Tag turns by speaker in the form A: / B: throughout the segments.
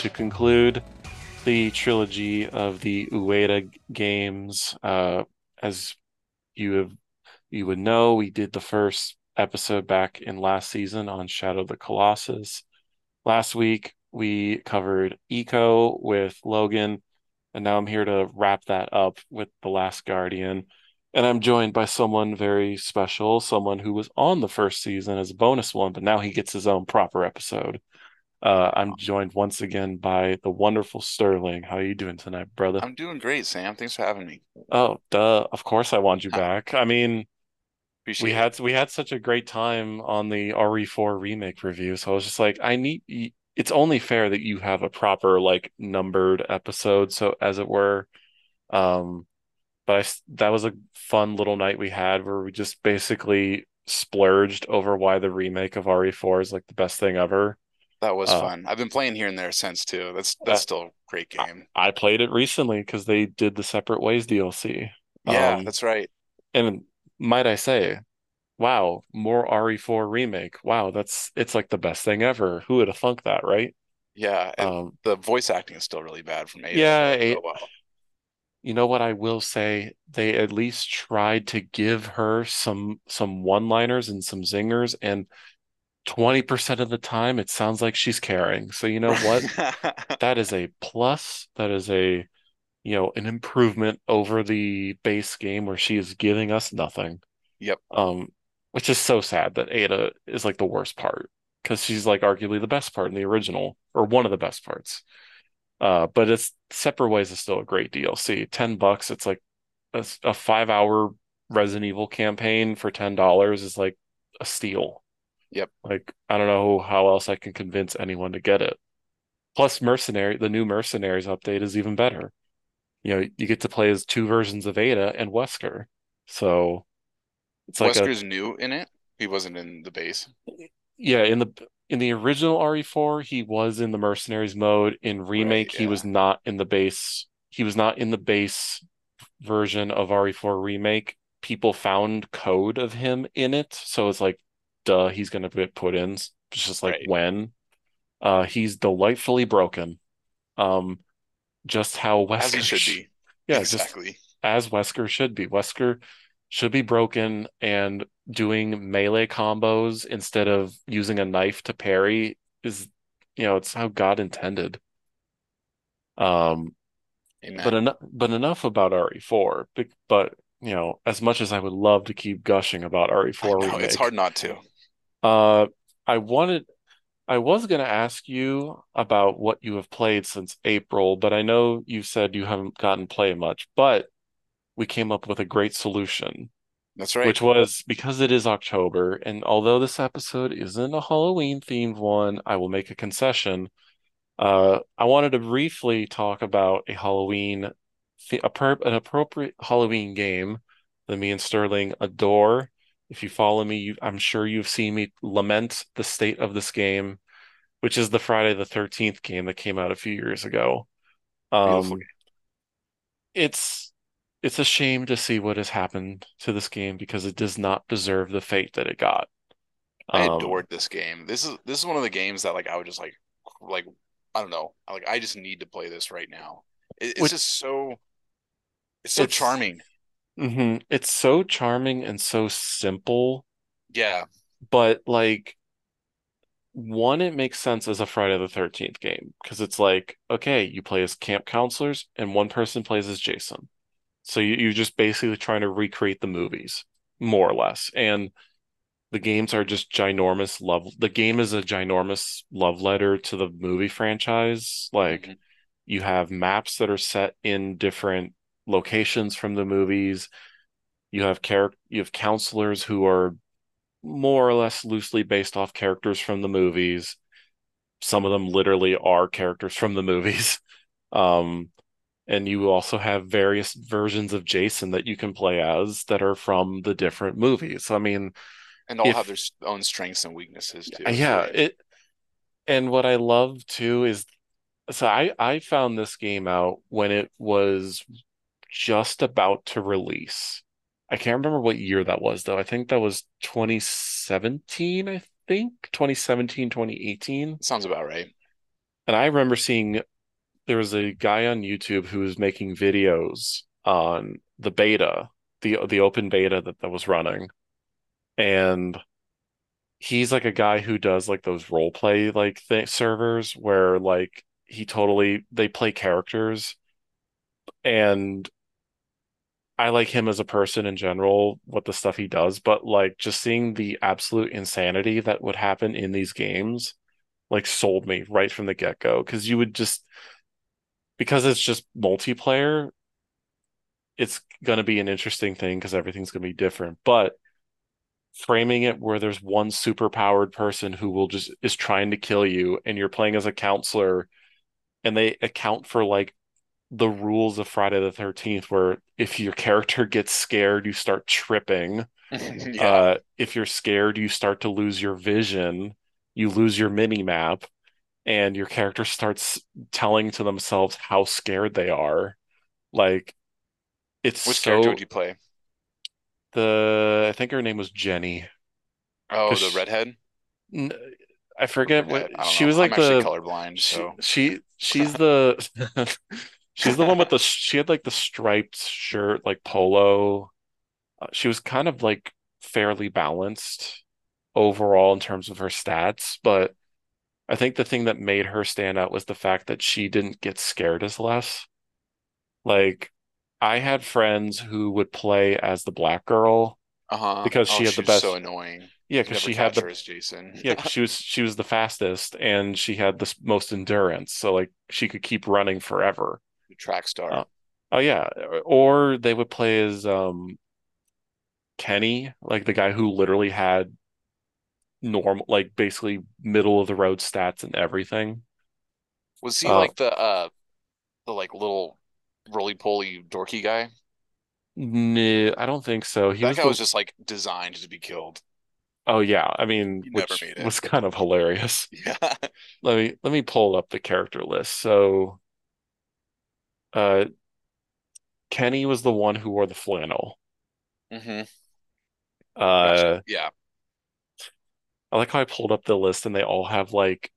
A: to conclude the trilogy of the Ueda games. Uh, as you have, you would know, we did the first episode back in last season on Shadow of the Colossus. Last week we covered Ico with Logan, and now I'm here to wrap that up with The Last Guardian. And I'm joined by someone very special, someone who was on the first season as a bonus one, but now he gets his own proper episode. Uh, I'm joined once again by the wonderful Sterling. How are you doing tonight, brother?
B: I'm doing great, Sam. Thanks for having me.
A: Oh, duh. Of course I want you back. I mean,
B: Appreciate
A: we
B: it.
A: had we had such a great time on the RE4 remake review, so I was just like, I need it's only fair that you have a proper like numbered episode, so as it were. Um, but I that was a fun little night we had where we just basically splurged over why the remake of RE4 is like the best thing ever.
B: That was
A: Uh,
B: fun. I've been playing here and there since too. That's that's still a great game.
A: I played it recently because they did the Separate Ways DLC.
B: Yeah,
A: Um,
B: that's right.
A: and might I say, wow, more RE4 remake. Wow, that's it's like the best thing ever. Who would have thunk that, right?
B: Yeah, and
A: Um,
B: the voice acting is still really bad from Ada
A: yeah, it,
B: Oh wow.
A: you know what I will say? They at least tried to give her some some one-liners and some zingers, and 20% of the time it sounds like she's caring. So you know what? That is a plus. That is a, you know, an improvement over the base game where she is giving us nothing.
B: Yep.
A: Um, which is so sad that Ada is like the worst part because she's like arguably the best part in the original or one of the best parts. Uh, but it's Separate Ways is still a great DLC. 10 bucks, it's like a, a five hour Resident Evil campaign for $10 is like a steal.
B: Yep.
A: Like, I don't know how else I can convince anyone to get it. Plus, Mercenary, the new Mercenaries update is even better. You know, you get to play as two versions of Ada and Wesker. So it's like a
B: Wesker's new in it. He wasn't in the base.
A: yeah, in the in the original RE4, he was in the Mercenaries mode. In
B: Right,
A: remake, he was not in the base. He was not in the base version of RE4 remake. People found code of him in it, so it's like, duh, he's gonna get put in. It's just like
B: Right.
A: when. Uh, he's delightfully broken. Um, just how
B: As he
A: Wesker,
B: should
A: sh
B: be.
A: yeah,
B: Exactly.
A: as Wesker should be. Wesker should be broken and doing melee combos instead of using a knife to parry is, you know, it's how God intended. Um, but enough, but enough about RE4. Bec- But, you know, as much as I would love to keep gushing about RE4
B: know it's hard not to.
A: Uh, I wanted, I was going to ask you about what you have played since April, but I know you said you haven't gotten play much, but we came up with a great solution.
B: That's right.
A: which was because it is October, and although this episode isn't a Halloween themed one, I will make a concession. Uh, I wanted to briefly talk about a Halloween, a per an appropriate Halloween game that me and Sterling adore. If you follow me, you, I'm sure you've seen me lament the state of this game, which is the Friday the 13th game that came out a few years ago. Um, it's it's a shame to see what has happened to this game because it does not deserve the fate that it got.
B: I
A: Um,
B: adored this game. This is this is one of the games that like I would just like like I don't know. Like I just need to play this right now. It, it's
A: which
B: just so it's so
A: it's
B: charming.
A: Mhm, it's so charming and so simple,
B: Yeah,
A: but like one, it makes sense as a Friday the 13th game because it's like, okay, you play as camp counselors and one person plays as Jason. So you, you're just basically trying to recreate the movies, more or less. And the games are just ginormous love. The game is a ginormous love letter to the movie franchise. Like
B: mhm,
A: you have maps that are set in different locations from the movies. You have character, you have counselors who are more or less loosely based off characters from the movies. Some of them literally are characters from the movies. Um, and you also have various versions of Jason that you can play as that are from the different movies. I mean,
B: and all have their own strengths and weaknesses too.
A: Yeah, it and what I love too is so I I found this game out when it was just about to release. I can't remember what year that was though. I think that was 2017, I think 2017, 2018.
B: Sounds about right.
A: And I remember seeing there was a guy on YouTube who was making videos on the beta, the the open beta that, that was running. And he's like a guy who does like those role play like th servers where like he totally they play characters and I like him as a person in general, what the stuff he does, but like just seeing the absolute insanity that would happen in these games, like sold me right from the get-go. Because you would just because it's just multiplayer, it's gonna be an interesting thing because everything's gonna be different. But framing it where there's one super powered person who will just is trying to kill you and you're playing as a counselor and they account for like the rules of Friday the 13th, where if your character gets scared, you start tripping.
B: Yeah.
A: Uh, if you're scared, you start to lose your vision, you lose your mini map, and your character starts telling to themselves how scared they are. Like, it's
B: Which
A: so
B: character would you play?
A: the I think her name was Jenny.
B: Oh, the redhead?
A: N- I forget what
B: I
A: she
B: know.
A: was like
B: I'm
A: the
B: colorblind,
A: she, she she's the she's the one with the she had like the striped shirt like polo Uh, she was kind of like fairly balanced overall in terms of her stats but I think the thing that made her stand out was the fact that she didn't get scared as less like I had friends who would play as the black girl
B: uh-huh.
A: because she
B: Oh,
A: had the best
B: so annoying.
A: yeah because she had the
B: Jason.
A: Yeah, she was she was the fastest and she had the most endurance, so like she could keep running forever.
B: Track star.
A: Oh, oh yeah, or they would play as um Kenny, like the guy who literally had normal, like basically middle of the road stats and everything.
B: Was he
A: Uh,
B: like the uh the like little roly-poly dorky guy?
A: No, I don't think so. He
B: That
A: was
B: guy
A: the
B: was just like designed to be killed.
A: oh yeah, I mean,
B: He
A: which was kind of hilarious.
B: Yeah.
A: Let me let me pull up the character list. So, uh, Kenny was the one who wore the flannel.
B: Mm-hmm.
A: Uh,
B: Yeah.
A: I like how I pulled up the list and they all have like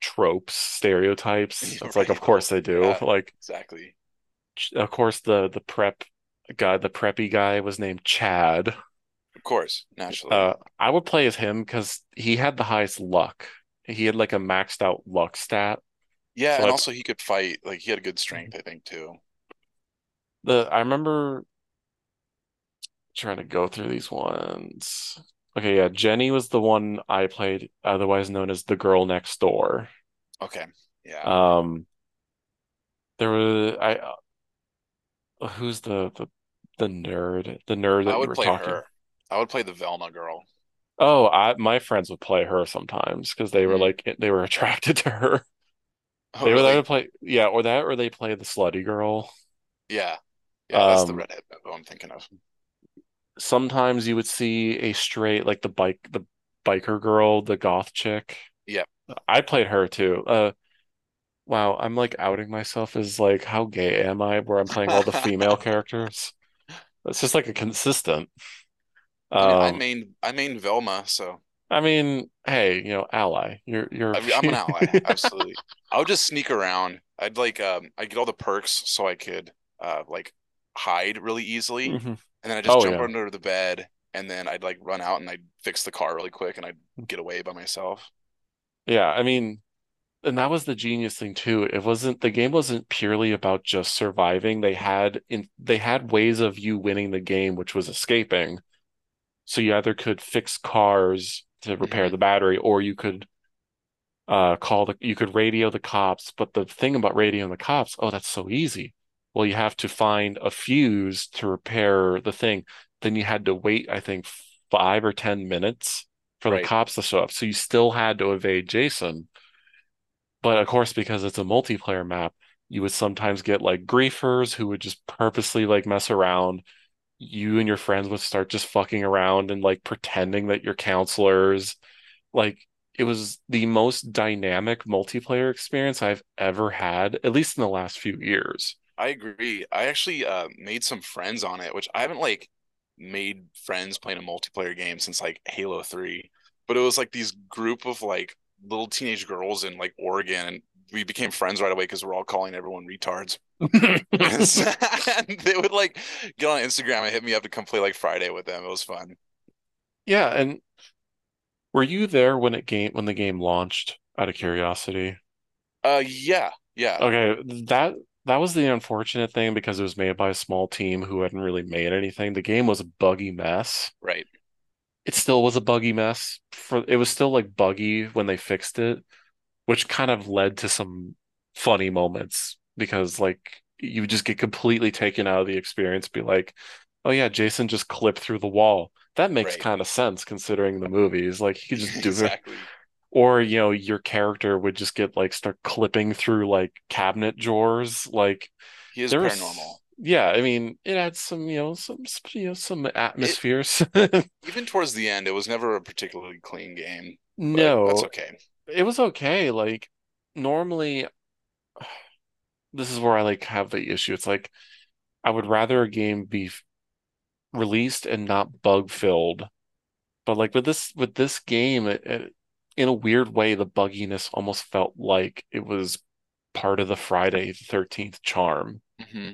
A: tropes, stereotypes. It's like, of course they do.
B: Yeah.
A: Like,
B: Exactly.
A: of course the the prep guy, the preppy guy was named Chad.
B: Of course, naturally.
A: Uh, I would play as him because he had the highest luck. He had like a maxed out luck stat.
B: Yeah,
A: so
B: and also he could fight. Like he had a good strength, I think, too.
A: The I remember trying to go through these ones. Okay, yeah, Jenny was the one I played, otherwise known as the girl next door.
B: Okay. Yeah.
A: Um, there was I uh, who's the the the nerd, the nerd that
B: I would
A: were
B: play
A: talking.
B: her. I would play the Velma girl.
A: Oh, I my friends would play her sometimes because they were
B: Mhm.
A: like they were attracted to her.
B: Oh,
A: They would
B: really?
A: either play yeah, or that or they play the slutty girl.
B: Yeah. Yeah, that's the
A: Um,
B: redhead that I'm thinking of.
A: Sometimes you would see a straight like the bike the biker girl, the goth chick.
B: Yep.
A: I played her too. Uh wow, I'm like outing myself as like how gay am I where I'm playing all the female characters. It's just like a consistent.
B: I mean, I
A: Um,
B: I main Velma, so
A: I mean, hey, you know, ally. You're you're
B: I, I'm an ally, absolutely. I would just sneak around. I'd like um I'd get all the perks so I could uh like hide really easily,
A: Mhm.
B: and then I just
A: Oh,
B: jump
A: yeah.
B: under the bed, and then I'd like run out and I'd fix the car really quick, and I'd get away by myself.
A: Yeah, I mean, and that was the genius thing too. It wasn't the game wasn't purely about just surviving. They had in they had ways of you winning the game, which was escaping. So you either could fix cars to repair the battery, or you could uh call the you could radio the cops. But the thing about radioing the cops, oh, that's so easy. Well, you have to find a fuse to repair the thing. Then you had to wait, I think, five or ten minutes for the cops to show up. So you still had to evade Jason. But of course, because it's a multiplayer map, you would sometimes get like griefers who would just purposely like mess around. You and your friends would start just fucking around and like pretending that you're counselors. Like it was the most dynamic multiplayer experience I've ever had, at least in the last few years.
B: I agree. I actually uh made some friends on it, which I haven't like made friends playing a multiplayer game since like Halo 3. but it was like these group of like little teenage girls in like Oregon, and we became friends right away because we're all calling everyone retards. and they would like get on Instagram and hit me up to come play like Friday with them. It was fun.
A: Yeah, and were you there when it game when the game launched out of curiosity?
B: Uh yeah, yeah.
A: Okay, that that was the unfortunate thing because it was made by a small team who hadn't really made anything. The game was a buggy mess.
B: Right.
A: It still was a buggy mess. For it was still like buggy when they fixed it, which kind of led to some funny moments because like you just get completely taken out of the experience, be like, oh yeah, Jason just clipped through the wall. That makes
B: Right.
A: kind of sense considering the movies. Like he could just do it or you know your character would just get like start clipping through like cabinet drawers like
B: He is
A: there was
B: paranormal.
A: yeah i mean it had some you know some you know some atmospheres
B: Even towards the end, it was never a particularly clean game,
A: no
B: that's okay.
A: It was okay like normally this is where i like have the issue it's like i would rather a game be released and not bug filled but like with this with this game it, it, in a weird way the bugginess almost felt like it was part of the Friday the 13th charm.
B: Hmm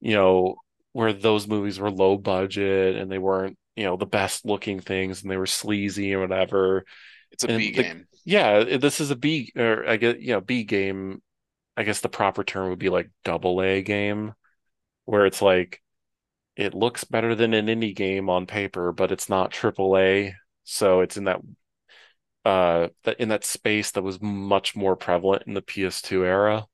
A: you know where those movies were low budget and they weren't you know the best looking things and they were sleazy or whatever
B: It's a
A: and
B: B
A: the-
B: game.
A: yeah this is a B or I guess you know B game I guess the proper term would be like double A game where it's like it looks better than an indie game on paper, but it's not triple A. So it's in that uh that in that space that was much more prevalent in the PS2 era.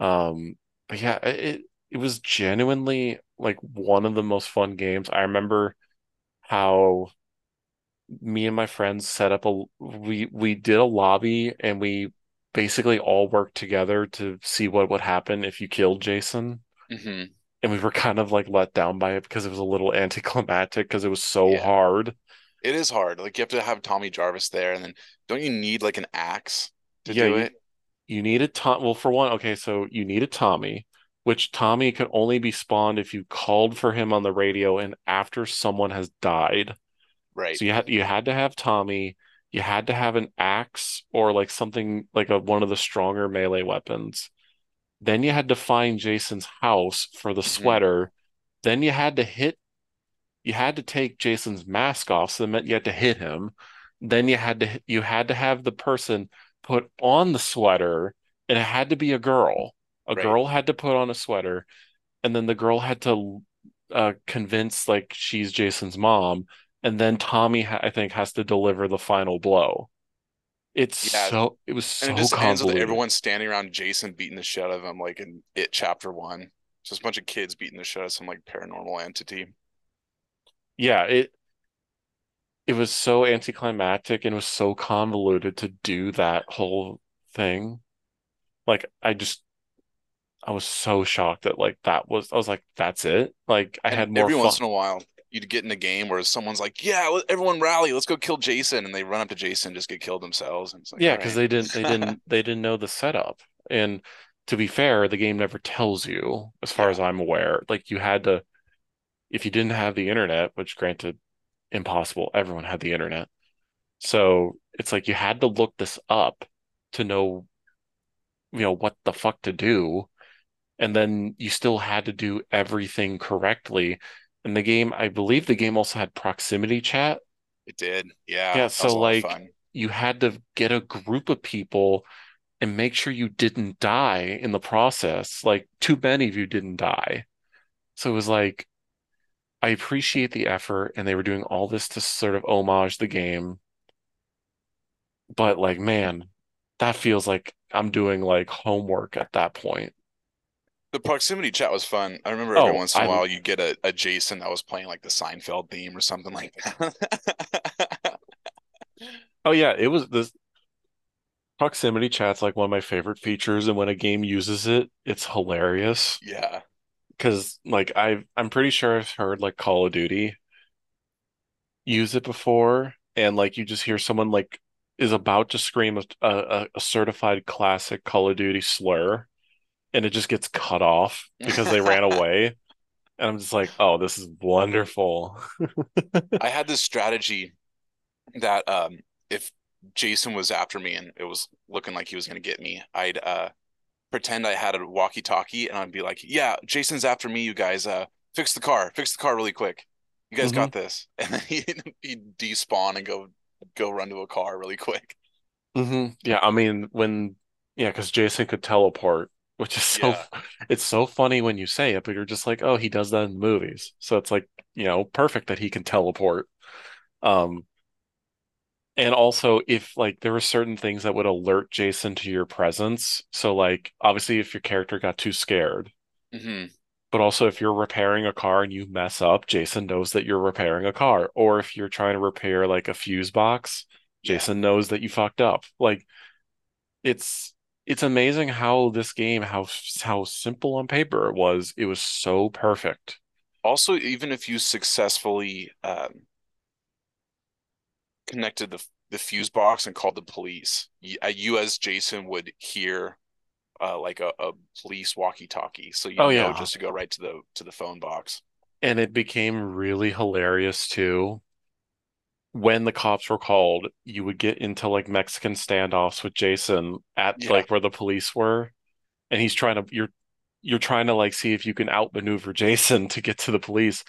A: Um, but yeah, it it was genuinely like one of the most fun games. I remember how me and my friends set up a we we did a lobby and we basically all worked together to see what would happen if you killed Jason.
B: hmm
A: And we were kind of like let down by it because it was a little anticlimactic because it was so
B: Yeah.
A: hard.
B: It is hard. Like you have to have Tommy Jarvis there, and then don't you need like an axe to
A: Yeah,
B: do
A: you-
B: it?
A: You need a Tom. Well, for one, okay, so you need a Tommy, which Tommy could only be spawned if you called for him on the radio and after someone has died.
B: Right.
A: So you had you had to have Tommy, you had to have an axe or like something like a one of the stronger melee weapons. Then you had to find Jason's house for the
B: Mhm.
A: sweater. Then you had to hit you had to take Jason's mask off, so that meant you had to hit him. Then you had to you had to have the person put on the sweater, and it had to be a girl. A
B: Right.
A: girl had to put on a sweater, and then the girl had to uh, convince like she's Jason's mom, and then Tommy I think has to deliver the final blow. It's
B: Yeah.
A: so it was so
B: And it just ends with
A: convoluted.
B: everyone standing around Jason beating the shit out of him, like in It Chapter One. Just a bunch of kids beating the shit out of some like paranormal entity.
A: Yeah, it it was so anticlimactic and it was so convoluted to do that whole thing. Like I just I was so shocked that like that was I was like that's it. Like I
B: And
A: had more
B: every
A: fun.
B: once in a while, you'd get in a game where someone's like, "Yeah, let, everyone rally, let's go kill Jason," and they run up to Jason, and just get killed themselves, and it's like,
A: Yeah, because
B: right.
A: they didn't they didn't they didn't know the setup. And to be fair, the game never tells you, as far
B: Yeah.
A: as I'm aware. Like you had to if you didn't have the internet, which granted, impossible, everyone had the internet. So it's like you had to look this up to know, you know, what the fuck to do. And then you still had to do everything correctly. And the game, I believe the game also had proximity chat.
B: It did. Yeah.
A: Yeah, so
B: a lot of
A: like you had to get a group of people and make sure you didn't die in the process. Like too many of you didn't die. So it was like I appreciate the effort and they were doing all this to sort of homage the game. But like, man, that feels like I'm doing like homework at that point.
B: The proximity chat was fun. I remember every
A: Oh,
B: once in a
A: I-
B: while you get a, a Jason that was playing like the Seinfeld theme or something like that.
A: Oh yeah, it was this proximity chat's like one of my favorite features, and when a game uses it, it's hilarious.
B: Yeah.
A: Because like I've I'm pretty sure I've heard like Call of Duty use it before, and like you just hear someone like is about to scream a, a, a certified classic Call of Duty slur, and it just gets cut off because they ran away. And I'm just like, oh, this is wonderful.
B: I had this strategy that um if Jason was after me and it was looking like he was gonna get me, I'd uh pretend I had a walkie-talkie and I'd be like, "Yeah, Jason's after me, you guys. Uh, fix the car, fix the car really quick. You guys
A: hmm
B: got this." And then he'd, he'd despawn and go go run to a car really quick.
A: hmm Yeah, I mean when yeah, because Jason could teleport, which is so
B: Yeah,
A: it's so funny when you say it, but you're just like, oh, he does that in the movies. So it's like, you know, perfect that he can teleport. Um, and also if like there were certain things that would alert Jason to your presence. So like obviously if your character got too scared,
B: hmm
A: but also if you're repairing a car and you mess up, Jason knows that you're repairing a car. Or if you're trying to repair like a fuse box. Jason knows that you fucked up. Like it's it's amazing how this game how how simple on paper it was. It was so perfect.
B: Also, even if you successfully um, connected the the fuse box and called the police, you, uh, you as Jason would hear uh, like a, a police walkie-talkie, so you
A: Oh
B: know
A: yeah.
B: just to go right to the to the phone box.
A: And it became really hilarious too. When the cops were called, you would get into like Mexican standoffs with Jason at
B: Yeah,
A: like where the police were, and he's trying to you're you're trying to like see if you can outmaneuver Jason to get to the police.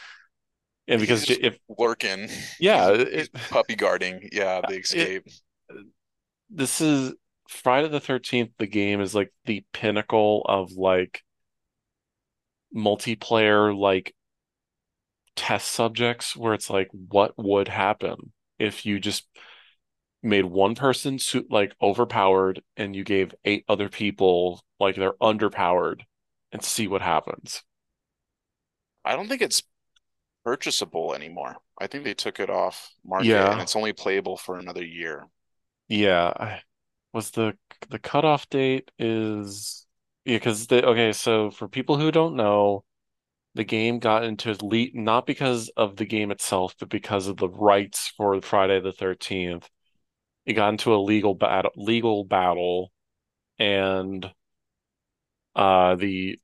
A: And because
B: just
A: if
B: lurking.
A: yeah,
B: He's he's
A: it,
B: puppy guarding. Yeah, the
A: it
B: escape.
A: this is Friday the 13th, the game is like the pinnacle of like multiplayer like test subjects where it's like what would happen if you just made one person suit like overpowered and you gave eight other people like they're underpowered and see what happens.
B: I don't think it's purchasable anymore. I think they took it off market
A: yeah.
B: and it's only playable for another year.
A: Yeah. I, was the the cutoff date is yeah, because the okay, so for people who don't know, the game got into lead not because of the game itself, but because of the rights for Friday the 13th. It got into a legal battle legal battle and uh the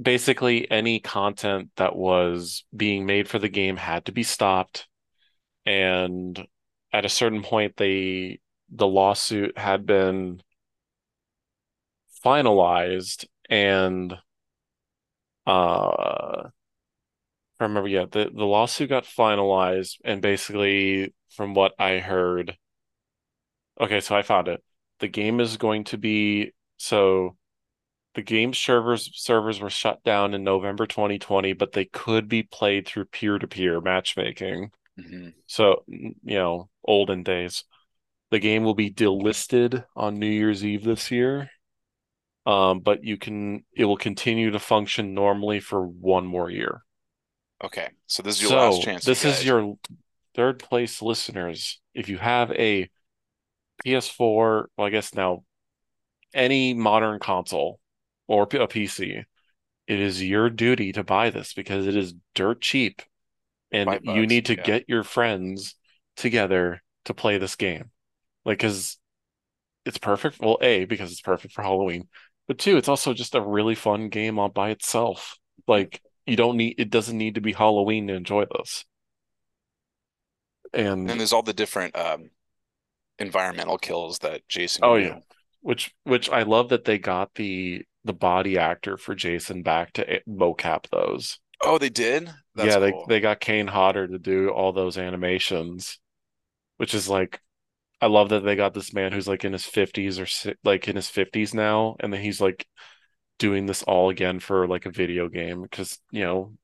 A: basically any content that was being made for the game had to be stopped and at a certain point they the lawsuit had been finalized and uh I remember yeah the, the lawsuit got finalized and basically from what I heard okay so I found it. The game is going to be so the game servers servers were shut down in November 2020 but they could be played through peer-to-peer matchmaking.
B: Hmm
A: so you know olden days. The game will be delisted on New Year's Eve this year um, but you can it will continue to function normally for one more year.
B: Okay, so this is your last
A: So
B: chance, you
A: this is your third place listeners. If you have a PS4, well, I guess now any modern console or a PC, it is your duty to buy this because it is dirt cheap, and
B: Five
A: you need to
B: Yeah.
A: get your friends together to play this game. Like, because it's perfect. Well, A, because it's perfect for Halloween, but two, it's also just a really fun game all by itself. Like you don't need it doesn't need to be Halloween to enjoy this.
B: And then
A: And
B: there's all the different um environmental kills that Jason
A: oh yeah,
B: do.
A: which which I love that they got the the body actor for Jason back to mocap those.
B: Oh, they did? That's
A: Yeah, they
B: cool.
A: they got Kane Hodder to do all those animations, which is like I love that they got this man who's like in his 50s or like in his 50s now, and then he's like doing this all again for like a video game because, you know,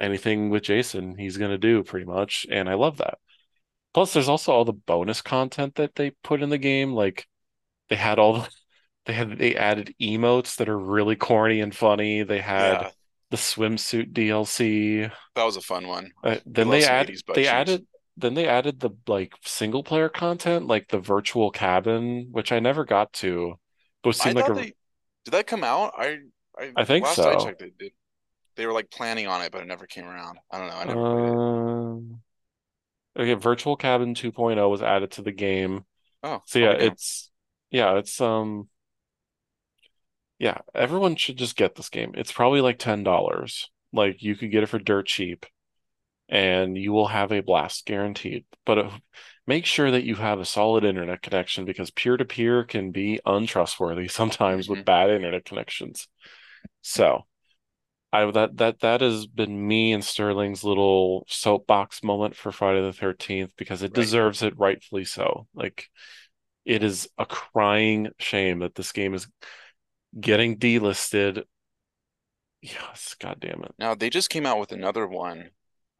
A: anything with Jason, he's gonna do pretty much, and I love that. Plus, there's also all the bonus content that they put in the game. Like they had all the, they had they added emotes that are really corny and funny. They had
B: Yeah,
A: the swimsuit DLC.
B: that was a fun one.
A: Uh, then they
B: some
A: add
B: 80s butt
A: they added then they added the like single player content, like the virtual cabin, which I never got to, but it
B: I
A: seemed like a
B: they did that come out? I I
A: I think
B: last I
A: so.
B: checked it did. They were like planning on it, but it never came around. I don't know. I never.
A: Um, okay, Virtual Cabin 2.0 was added to the game.
B: Oh,
A: So yeah, it's yeah, it's um yeah, everyone should just get this game. It's probably like $10. Like you could get it for dirt cheap and you will have a blast guaranteed. But uh, make sure that you have a solid internet connection because peer-to-peer can be untrustworthy sometimes with
B: Mhm.
A: bad internet connections. So I that that that has been me and Sterling's little soapbox moment for Friday the 13th because it
B: Right.
A: deserves it rightfully so. Like it is a crying shame that this game is getting delisted. Yes, God damn it.
B: Now they just came out with another one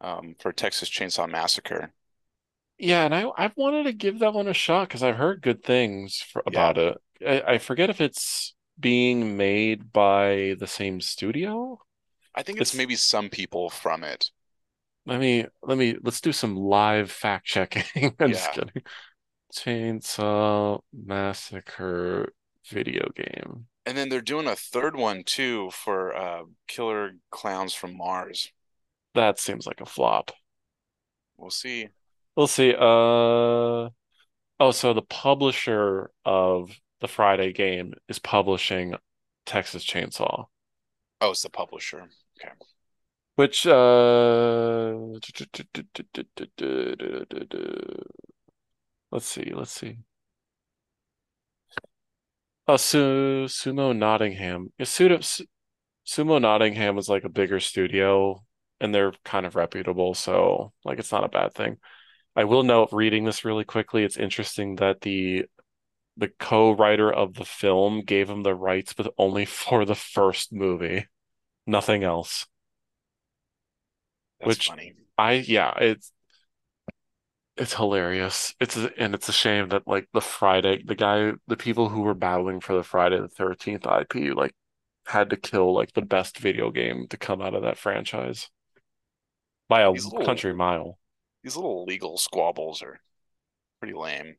B: um, for Texas Chainsaw Massacre.
A: Yeah, and I I've wanted to give that one a shot because I've heard good things for,
B: Yeah.
A: about it. I, I forget if it's being made by the same studio.
B: I think it's
A: It's-
B: maybe some people from it.
A: Let me let me let's do some live fact checking. I'm just kidding. Chainsaw Massacre video game.
B: And then they're doing a third one too for uh, Killer Clowns from Mars.
A: That seems like a flop.
B: We'll see.
A: We'll see. Uh oh, so the publisher of the Friday game is publishing Texas Chainsaw.
B: Oh, it's the publisher. Okay.
A: Which uh let's see, let's see. Oh, Su Sumo Nottingham. Yeah, Sumo, Su- Sumo Nottingham is like a bigger studio and they're kind of reputable, so like it's not a bad thing. I will note reading this really quickly, it's interesting that the the co-writer of the film gave him the rights, but only for the first movie, nothing else.
B: That's
A: Which-
B: funny.
A: I yeah, it's it's hilarious. It's a, and it's a shame that like the Friday, the guy, the people who were battling for the Friday the 13th IP like had to kill like the best video game to come out of that franchise by a
B: little-
A: country mile.
B: These little legal squabbles are pretty lame.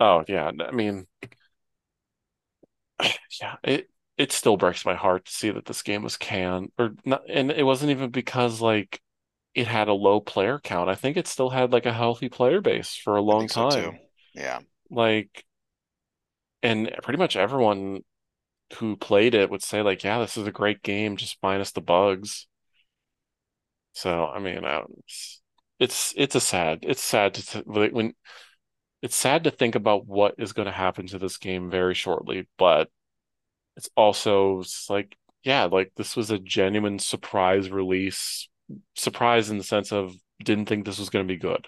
A: Oh yeah, I mean, yeah, it it still breaks my heart to see that this game was canned or not, and it wasn't even because like it had a low player count. I think it still had like a healthy player base for a long
B: so
A: time.
B: too. Yeah.
A: Like, and pretty much everyone who played it would say like, yeah, this is a great game, just minus the bugs. So, I mean, I it's it's it's a sad, it's sad to when it's sad to think about what is going to happen to this game very shortly, but it's also it's like, yeah, like this was a genuine surprise release, surprise in the sense of didn't think this was going to be good.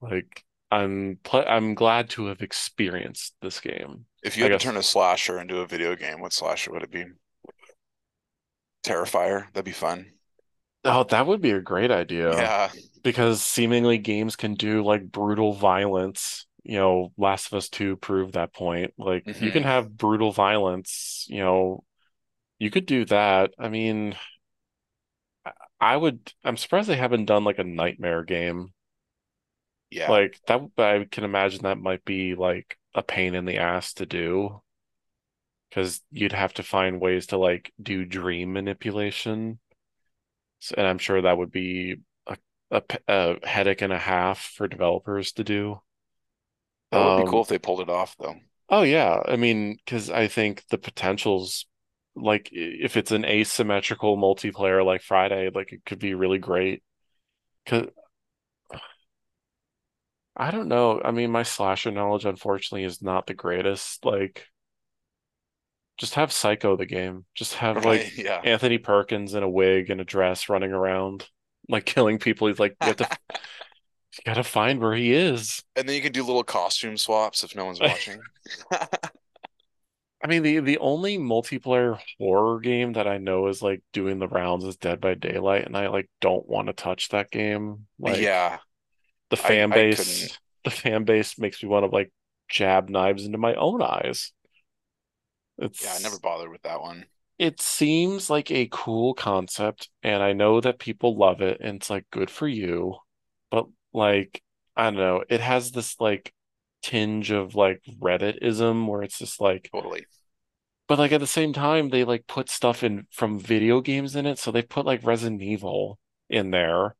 A: Like, I'm pl I'm glad to have experienced this game.
B: If you
A: I
B: had to turn a slasher into a video game, what slasher would it be? Terrifier. That'd be fun.
A: Oh, that would be a great idea.
B: Yeah.
A: because seemingly games can do like brutal violence. You know, Last of Us 2 proved that point. Like you
B: Mhm.
A: can have brutal violence, you know, you could do that. I mean, I- I would, I'm surprised they haven't done like a nightmare game.
B: Yeah.
A: Like that, I can imagine that might be like a pain in the ass to do because you'd have to find ways to like do dream manipulation. And I'm sure that would be a a headache and a half for developers to do.
B: That would be
A: Um,
B: cool if they pulled it off though.
A: Oh yeah, I mean, because I think the potential's like if it's an asymmetrical multiplayer like Friday, like it could be really great. Cause I don't know. I mean, my slasher knowledge unfortunately is not the greatest. Like, just have Psycho the game. Just have like
B: Yeah.
A: Anthony Perkins in a wig and a dress running around, like killing people. He's like, you have to, you gotta find where he is.
B: And then you can do little costume swaps if no one's watching.
A: I mean, the the only multiplayer horror game that I know is like doing the rounds is Dead by Daylight, and I like don't want to touch that game. Like
B: Yeah.
A: the fan
B: I
A: base,
B: couldn't.
A: the fan base makes me want to like jab knives into my own eyes. It's
B: Yeah. I never bothered with that one.
A: it seems like a cool concept, and I know that people love it, and it's like good for you, but like I don't know, it has this like tinge of like Redditism where it's just like
B: Totally.
A: But like at the same time, they like put stuff in from video games in it. So they put like Resident Evil in there.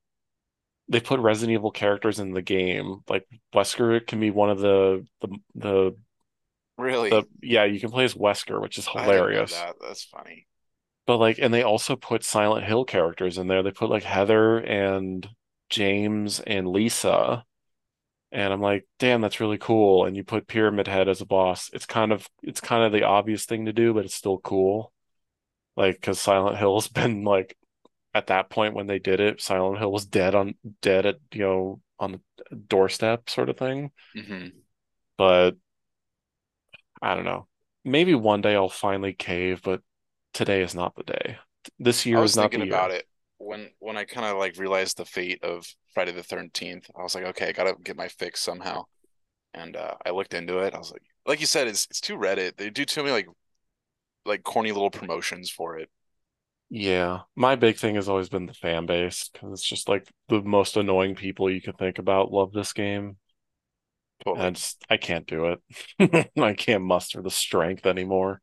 A: They put Resident Evil characters in the game. Like Wesker can be one of the the the,
B: Really?
A: the yeah, you can play as Wesker, which is
B: I didn't know
A: hilarious.
B: that. That's funny.
A: But like, and they also put Silent Hill characters in there. They put like Heather and James and Lisa. and I'm like, damn, that's really cool. And you put Pyramid Head as a boss. It's kind of it's kind of the obvious thing to do, but it's still cool. Like, because Silent Hill's been like at that point when they did it, Silent Hill was dead on dead at you know on the doorstep sort of thing.
B: hmm
A: But I don't know. Maybe one day I'll finally cave, but today is not the day. This
B: I
A: year is
B: was
A: not
B: thinking
A: the
B: about it when when I kind of like realized the fate of Friday the 13th. I was like, okay, I gotta get my fix somehow. And uh, I looked into it. I was like, like you said, it's it's too Reddit. They do too many like like corny little promotions for it.
A: Yeah, my big thing has always been the fan base because it's just like the most annoying people you can think about love this game. And I just I can't do it. I can't muster the strength anymore.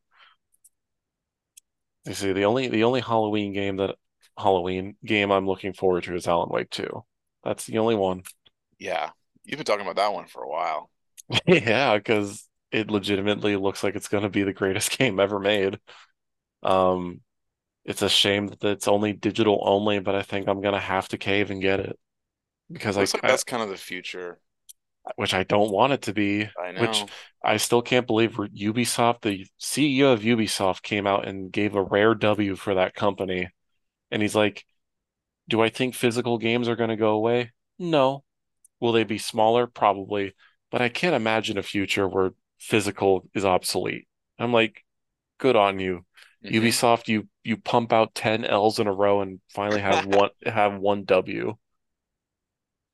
A: You see, the only the only Halloween game that Halloween game I'm looking forward to is Alan Wake 2. That's the only one.
B: Yeah. You've been talking about that one for a while.
A: Yeah, because it legitimately looks like it's going to be the greatest game ever made. Um, it's a shame that it's only digital only, but I think I'm gonna have to cave and get it because I,
B: Looks like
A: I
B: that's kind of the future.
A: Which I don't want it to be,
B: I
A: which. I still can't believe Ubisoft, the CEO of Ubisoft came out and gave a rare W for that company. And he's like, Do I think physical games are going to go away? No. Will they be smaller? Probably. But I can't imagine a future where physical is obsolete. I'm like, good on you.
B: hmm
A: Ubisoft, you you pump out 10 L's in a row and finally have one have one W.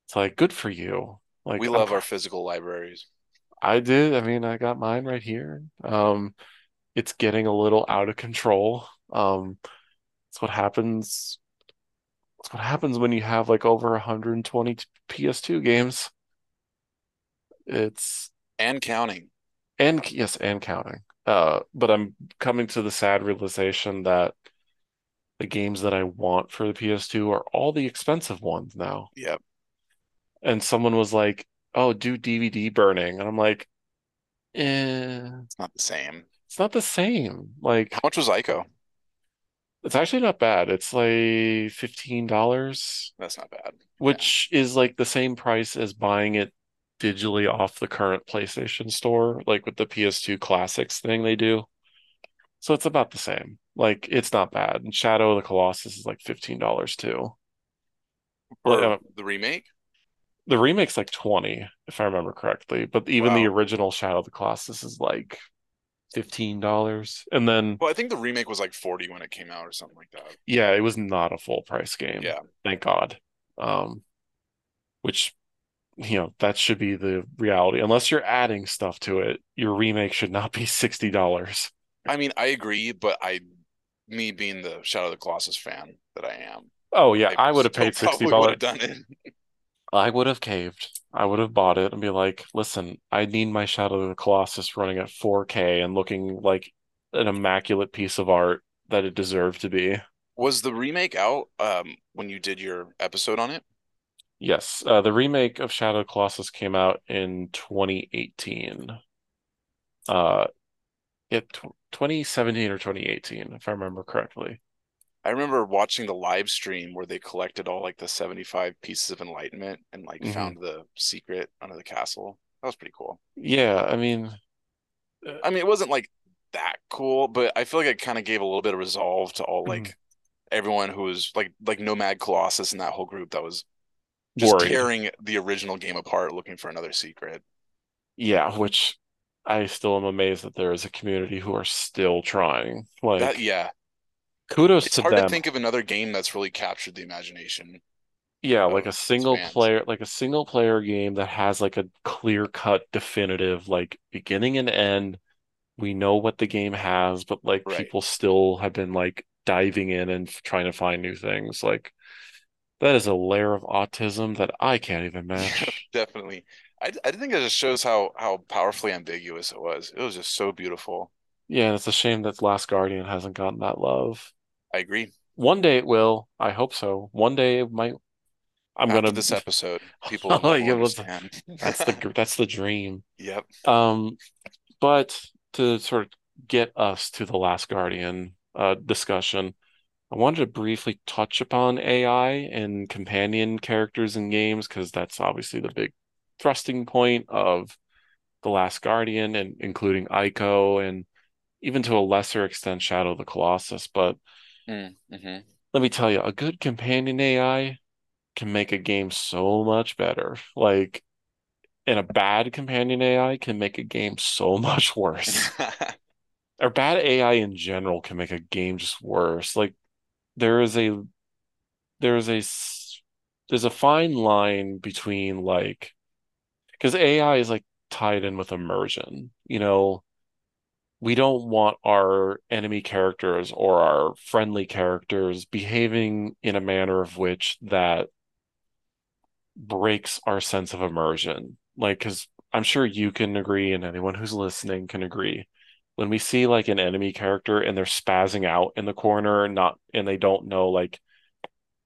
A: It's like good for you. Like
B: We
A: I'm
B: love our physical libraries.
A: I did. I mean, I got mine right here. Um, it's getting a little out of control. Um, it's what happens. It's what happens when you have like over 120 PS2 games. It's
B: And counting.
A: and yes, and counting. Uh, but I'm coming to the sad realization that the games that I want for the PS2 are all the expensive ones now.
B: Yep.
A: And someone was like, "Oh, do DVD burning," and I'm like, "Eh,
B: It's not the same.
A: it's not the same." Like, how
B: much was Ico?
A: it's actually not bad. It's like $15,
B: That's not bad. Yeah.
A: which is like the same price as buying it digitally off the current PlayStation store, like with the PS2 Classics thing they do. So it's about the same. Like, it's not bad. And Shadow of the Colossus is like $15 too. Like,
B: For the remake?
A: The remake's like 20, if I remember correctly, but even the original Shadow of the Colossus is like $15. And then,
B: Well, I think the remake was like 40 when it came out or something like that.
A: yeah, it was not a full price game.
B: Yeah.
A: Thank God. Um, which, you know, that should be the reality. Unless you're adding stuff to it, your remake should not be $60.
B: I mean, I agree, but I, me being the Shadow of the Colossus fan that I am,
A: Oh yeah,
B: I
A: I would have paid
B: probably would
A: $60.
B: have done it.
A: I would have caved. I would have bought it and be like, listen, I need my Shadow of the Colossus running at 4K and looking like an immaculate piece of art that it deserved to be.
B: Was the remake out um when you did your episode on it?
A: Yes, uh, the remake of Shadow of the Colossus came out in 2018. Uh, it 2017 or 2018, if I remember correctly.
B: I remember watching the live stream where they collected all like the 75 pieces of enlightenment and like
A: hmm
B: found the secret under the castle. That was pretty cool.
A: Yeah, I mean,
B: I mean, it wasn't like that cool, but I feel like it kind of gave a little bit of resolve to all
A: mhm,
B: like everyone who was like like Nomad Colossus and that whole group that was just
A: worried.
B: tearing the original game apart looking for another secret.
A: Yeah, which I still am amazed that there is a community who are still trying.
B: That
A: Like,
B: yeah,
A: kudos
B: it's
A: to
B: hard to think of another game that's really captured the imagination
A: Yeah, like a single
B: fans.
A: player, like a single player game that has like a clear cut, definitive, like beginning and end. We know what the game has, but like
B: Right.
A: people still have been like diving in and trying to find new things. Like that is a layer of autism that I can't even match.
B: definitely. I I think it just shows how how powerfully ambiguous it was. It was just so beautiful.
A: Yeah, and it's a shame that Last Guardian hasn't gotten that love.
B: I agree.
A: One day it will. I hope so. One day it might. I'm
B: After
A: gonna.
B: this episode, people
A: Oh,
B: will
A: yeah, well, that's the that's the dream.
B: Yep.
A: Um, but to sort of get us to the Last Guardian uh, discussion, I wanted to briefly touch upon AI and companion characters in games because that's obviously the big thrusting point of The Last Guardian and including Ico and even to a lesser extent Shadow of the Colossus. But
B: mm-hmm.
A: let me tell you, a good companion AI can make a game so much better. Like, and a bad companion AI can make a game so much worse. or bad AI in general can make a game just worse. Like, there is a there's a there's a fine line between like because AI is like tied in with immersion. You know, we don't want our enemy characters or our friendly characters behaving in a manner of which that breaks our sense of immersion. Like, because I'm sure you can agree, and anyone who's listening can agree. When we see like an enemy character and they're spazzing out in the corner, not and they don't know like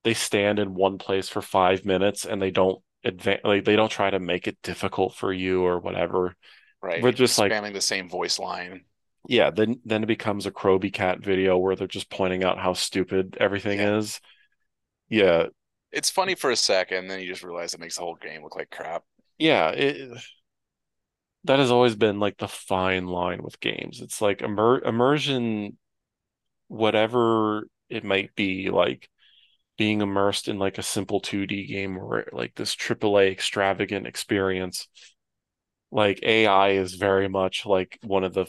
A: they stand in one place for five minutes and they don't advance like they don't try to make it difficult for you or whatever.
B: Right. We're just like spamming the same voice line.
A: Yeah, then then it becomes a Crowbcat video where they're just pointing out how stupid everything yeah. is. Yeah.
B: It's funny for a second, then you just realize it makes the whole game look like crap.
A: Yeah, it that has always been like the fine line with games. It's like immer- immersion, whatever it might be, like being immersed in like a simple 2D game or like this AAA extravagant experience. Like AI is very much like one of the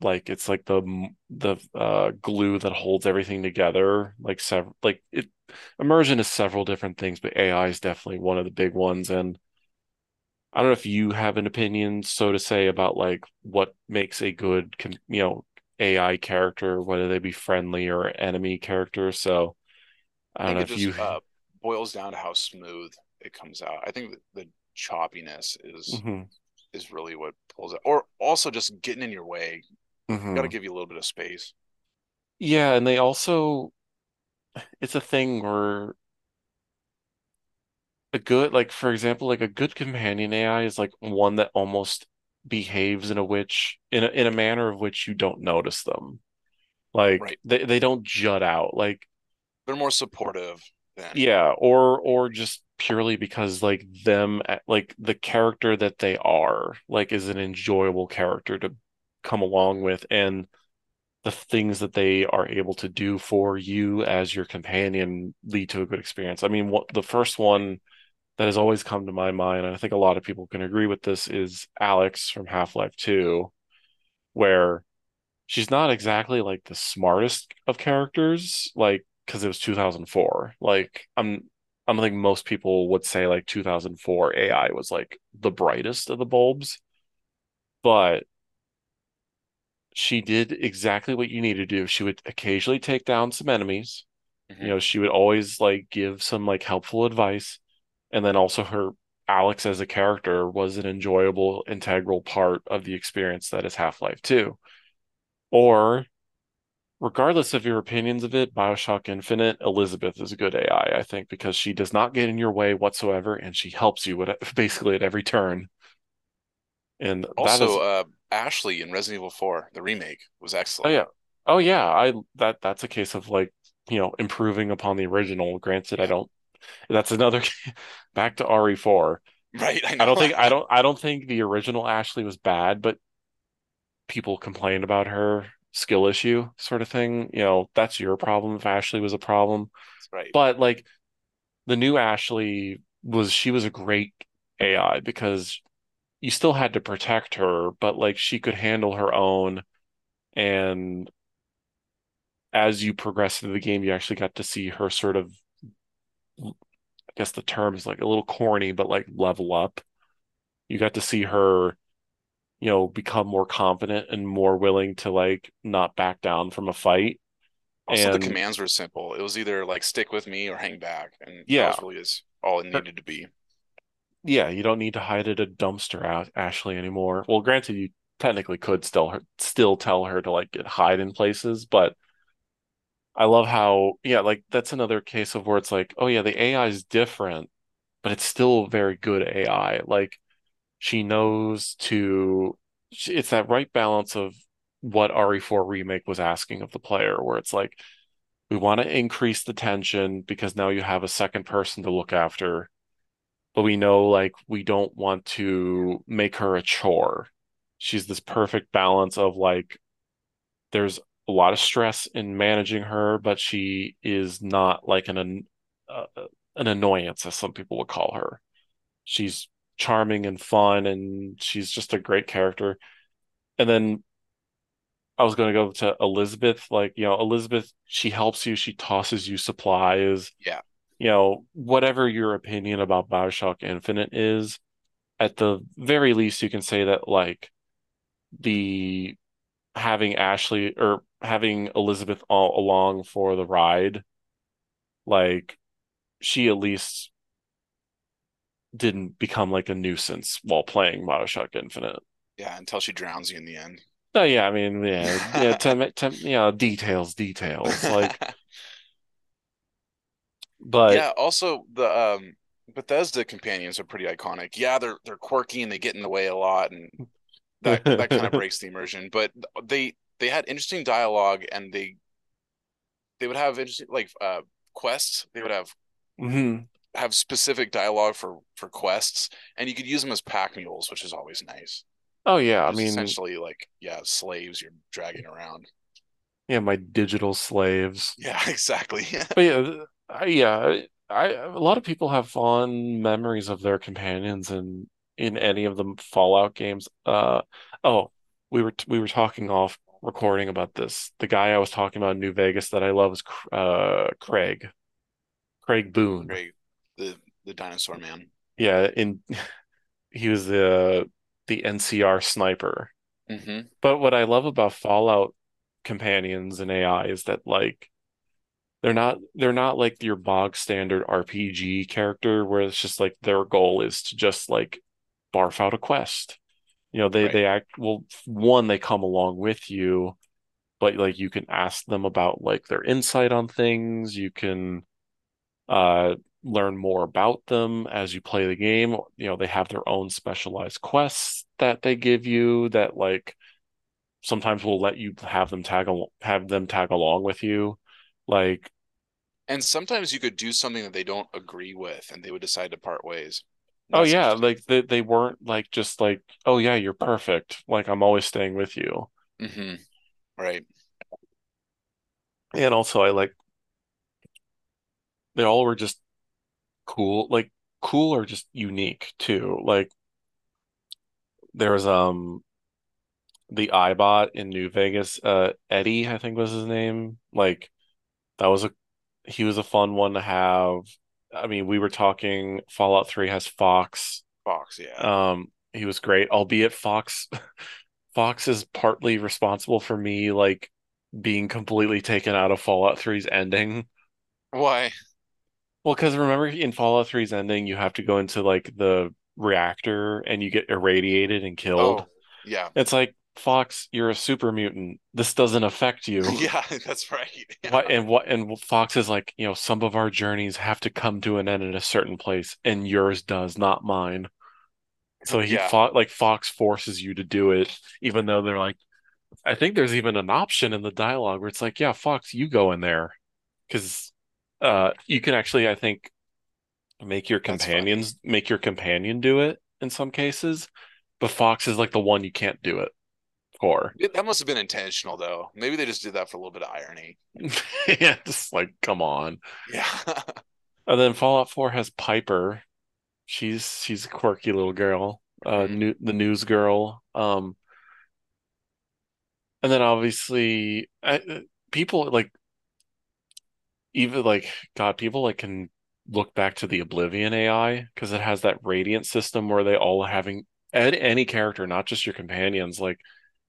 A: like it's like the the uh, glue that holds everything together. Like several like it immersion is several different things, but AI is definitely one of the big ones. And I don't know if you have an opinion, so to say, about like what makes a good you know AI character, whether they be friendly or enemy character. So I don't I know if just, you uh,
B: boils down to how smooth it comes out. I think the choppiness is mm-hmm. is really what pulls it, or also just getting in your way. Mm-hmm. Got to give you a little bit of space.
A: Yeah, and they also, it's a thing where a good, like for example, like a good companion AI is like one that almost behaves in a which in a in a manner of which you don't notice them. Like right. they, they don't jut out. Like
B: they're more supportive than
A: yeah or or just purely because like them like the character that they are like is an enjoyable character to come along with and the things that they are able to do for you as your companion lead to a good experience i mean what the first one that has always come to my mind and i think a lot of people can agree with this is Alyx from half-life 2 where she's not exactly like the smartest of characters like because it was 2004. Like I'm I don't think most people would say like 2004 AI was like the brightest of the bulbs, but she did exactly what you need to do. She would occasionally take down some enemies. Mm-hmm. You know, she would always like give some like helpful advice. And then also her Alyx as a character was an enjoyable, integral part of the experience that is Half-Life 2. Or regardless of your opinions of it, Bioshock Infinite, Elizabeth is a good AI, I think, because she does not get in your way whatsoever, and she helps you at, basically at every turn. And
B: also, is... uh, Ashley in Resident Evil 4, the remake, was oh, excellent.
A: Oh yeah, oh yeah, I that that's a case of like you know improving upon the original. Granted, yeah. I don't. That's another back to RE4.
B: Right. I,
A: I don't think I don't I don't think the original Ashley was bad, but people complained about her skill issue sort of thing. You know, that's your problem if Ashley was a problem.
B: right.
A: But like the new Ashley was she was a great AI because you still had to protect her, but like she could handle her own and as you progress through the game, you actually got to see her sort of I guess the term is like a little corny, but like level up. You got to see her you know, become more confident and more willing to like not back down from a fight.
B: Also, and, the commands were simple. It was either like stick with me or hang back, and yeah, that was really is all it needed to be.
A: Yeah, you don't need to hide at a dumpster, out Ashley anymore. Well, granted, you technically could still still tell her to like get hide in places, but I love how yeah, like that's another case of where it's like, oh yeah, the AI is different, but it's still very good AI. Like she knows to it's that right balance of what RE4 remake was asking of the player where it's like we want to increase the tension because now you have a second person to look after but we know like we don't want to make her a chore. She's this perfect balance of like there's a lot of stress in managing her, but she is not like an uh, an annoyance, as some people would call her. She's charming and fun, and she's just a great character. And then I was going to go to Elizabeth. Like, you know, Elizabeth, she helps you, she tosses you supplies.
B: Yeah.
A: You know, whatever your opinion about Bioshock Infinite is, at the very least, you can say that, like, the having Ashley or having Elizabeth all along for the ride, like, she at least didn't become like a nuisance while playing Bioshock Infinite.
B: Yeah, until she drowns you in the end.
A: Oh yeah, I mean, yeah, yeah, to, to, you know, details, details, like, but
B: Yeah, also the um Bethesda companions are pretty iconic. Yeah, they're they're quirky and they get in the way a lot and that that kind of breaks the immersion, but they they had interesting dialogue and they they would have interesting like uh quests. They would have
A: Mhm.
B: have specific dialogue for for quests and you could use them as pack mules, which is always nice.
A: Oh yeah, I mean,
B: essentially like yeah, slaves you're dragging around.
A: yeah, my digital slaves.
B: Yeah, exactly.
A: But yeah, I, yeah, I a lot of people have fond memories of their companions in in any of the Fallout games. Uh, oh, we were we were talking off recording about this. The guy I was talking about in New Vegas that I love is uh Craig, Craig Boone.
B: Great. The the dinosaur man.
A: Yeah, in he was the the NCR sniper.
B: hmm
A: But what I love about Fallout companions and AI is that like they're not they're not like your bog standard RPG character where it's just like their goal is to just like barf out a quest. You know, they
B: Right.
A: they act well, one, they come along with you, but like you can ask them about like their insight on things. You can uh learn more about them as you play the game. You know, they have their own specialized quests that they give you that like sometimes will let you have them tag al have them tag along with you. Like,
B: And sometimes you could do something that they don't agree with and they would decide to part ways.
A: oh yeah, like they they weren't like just like, oh yeah, you're perfect. Like I'm always staying with you.
B: hmm Right.
A: And also I like they all were just cool, like cool or just unique too. Like there was um the Eyebot in New Vegas, uh ED-E, I think was his name. Like that was a he was a fun one to have. I mean, we were talking Fallout 3 has Fox.
B: Fox, yeah.
A: Um, he was great, albeit Fox Fox is partly responsible for me like being completely taken out of Fallout 3's ending.
B: Why?
A: Well, because remember in Fallout 3's ending, you have to go into like the reactor and you get irradiated and killed.
B: Oh, yeah.
A: It's like, Fox, you're a super mutant. This doesn't affect you.
B: Yeah, that's right.
A: What and what and Fox is like, you know, some of our journeys have to come to an end at a certain place, and yours does, not mine. So he
B: Yeah.
A: fought like Fox forces you to do it, even though they're like, I think there's even an option in the dialogue where it's like, yeah, Fox, you go in there, because uh, you can actually, I think, make your companions make your companion do it in some cases, but Fox is like the one you can't do it
B: It- that must have been intentional though. Maybe they just did that for a little bit of irony.
A: Yeah, just like, come on.
B: Yeah.
A: And then Fallout 4 has Piper. She's she's a quirky little girl. Uh
B: Mhm.
A: new the news girl. Um and then obviously I, people like even like God, people like can look back to the Oblivion AI because it has that radiant system where they all having any character, not just your companions, like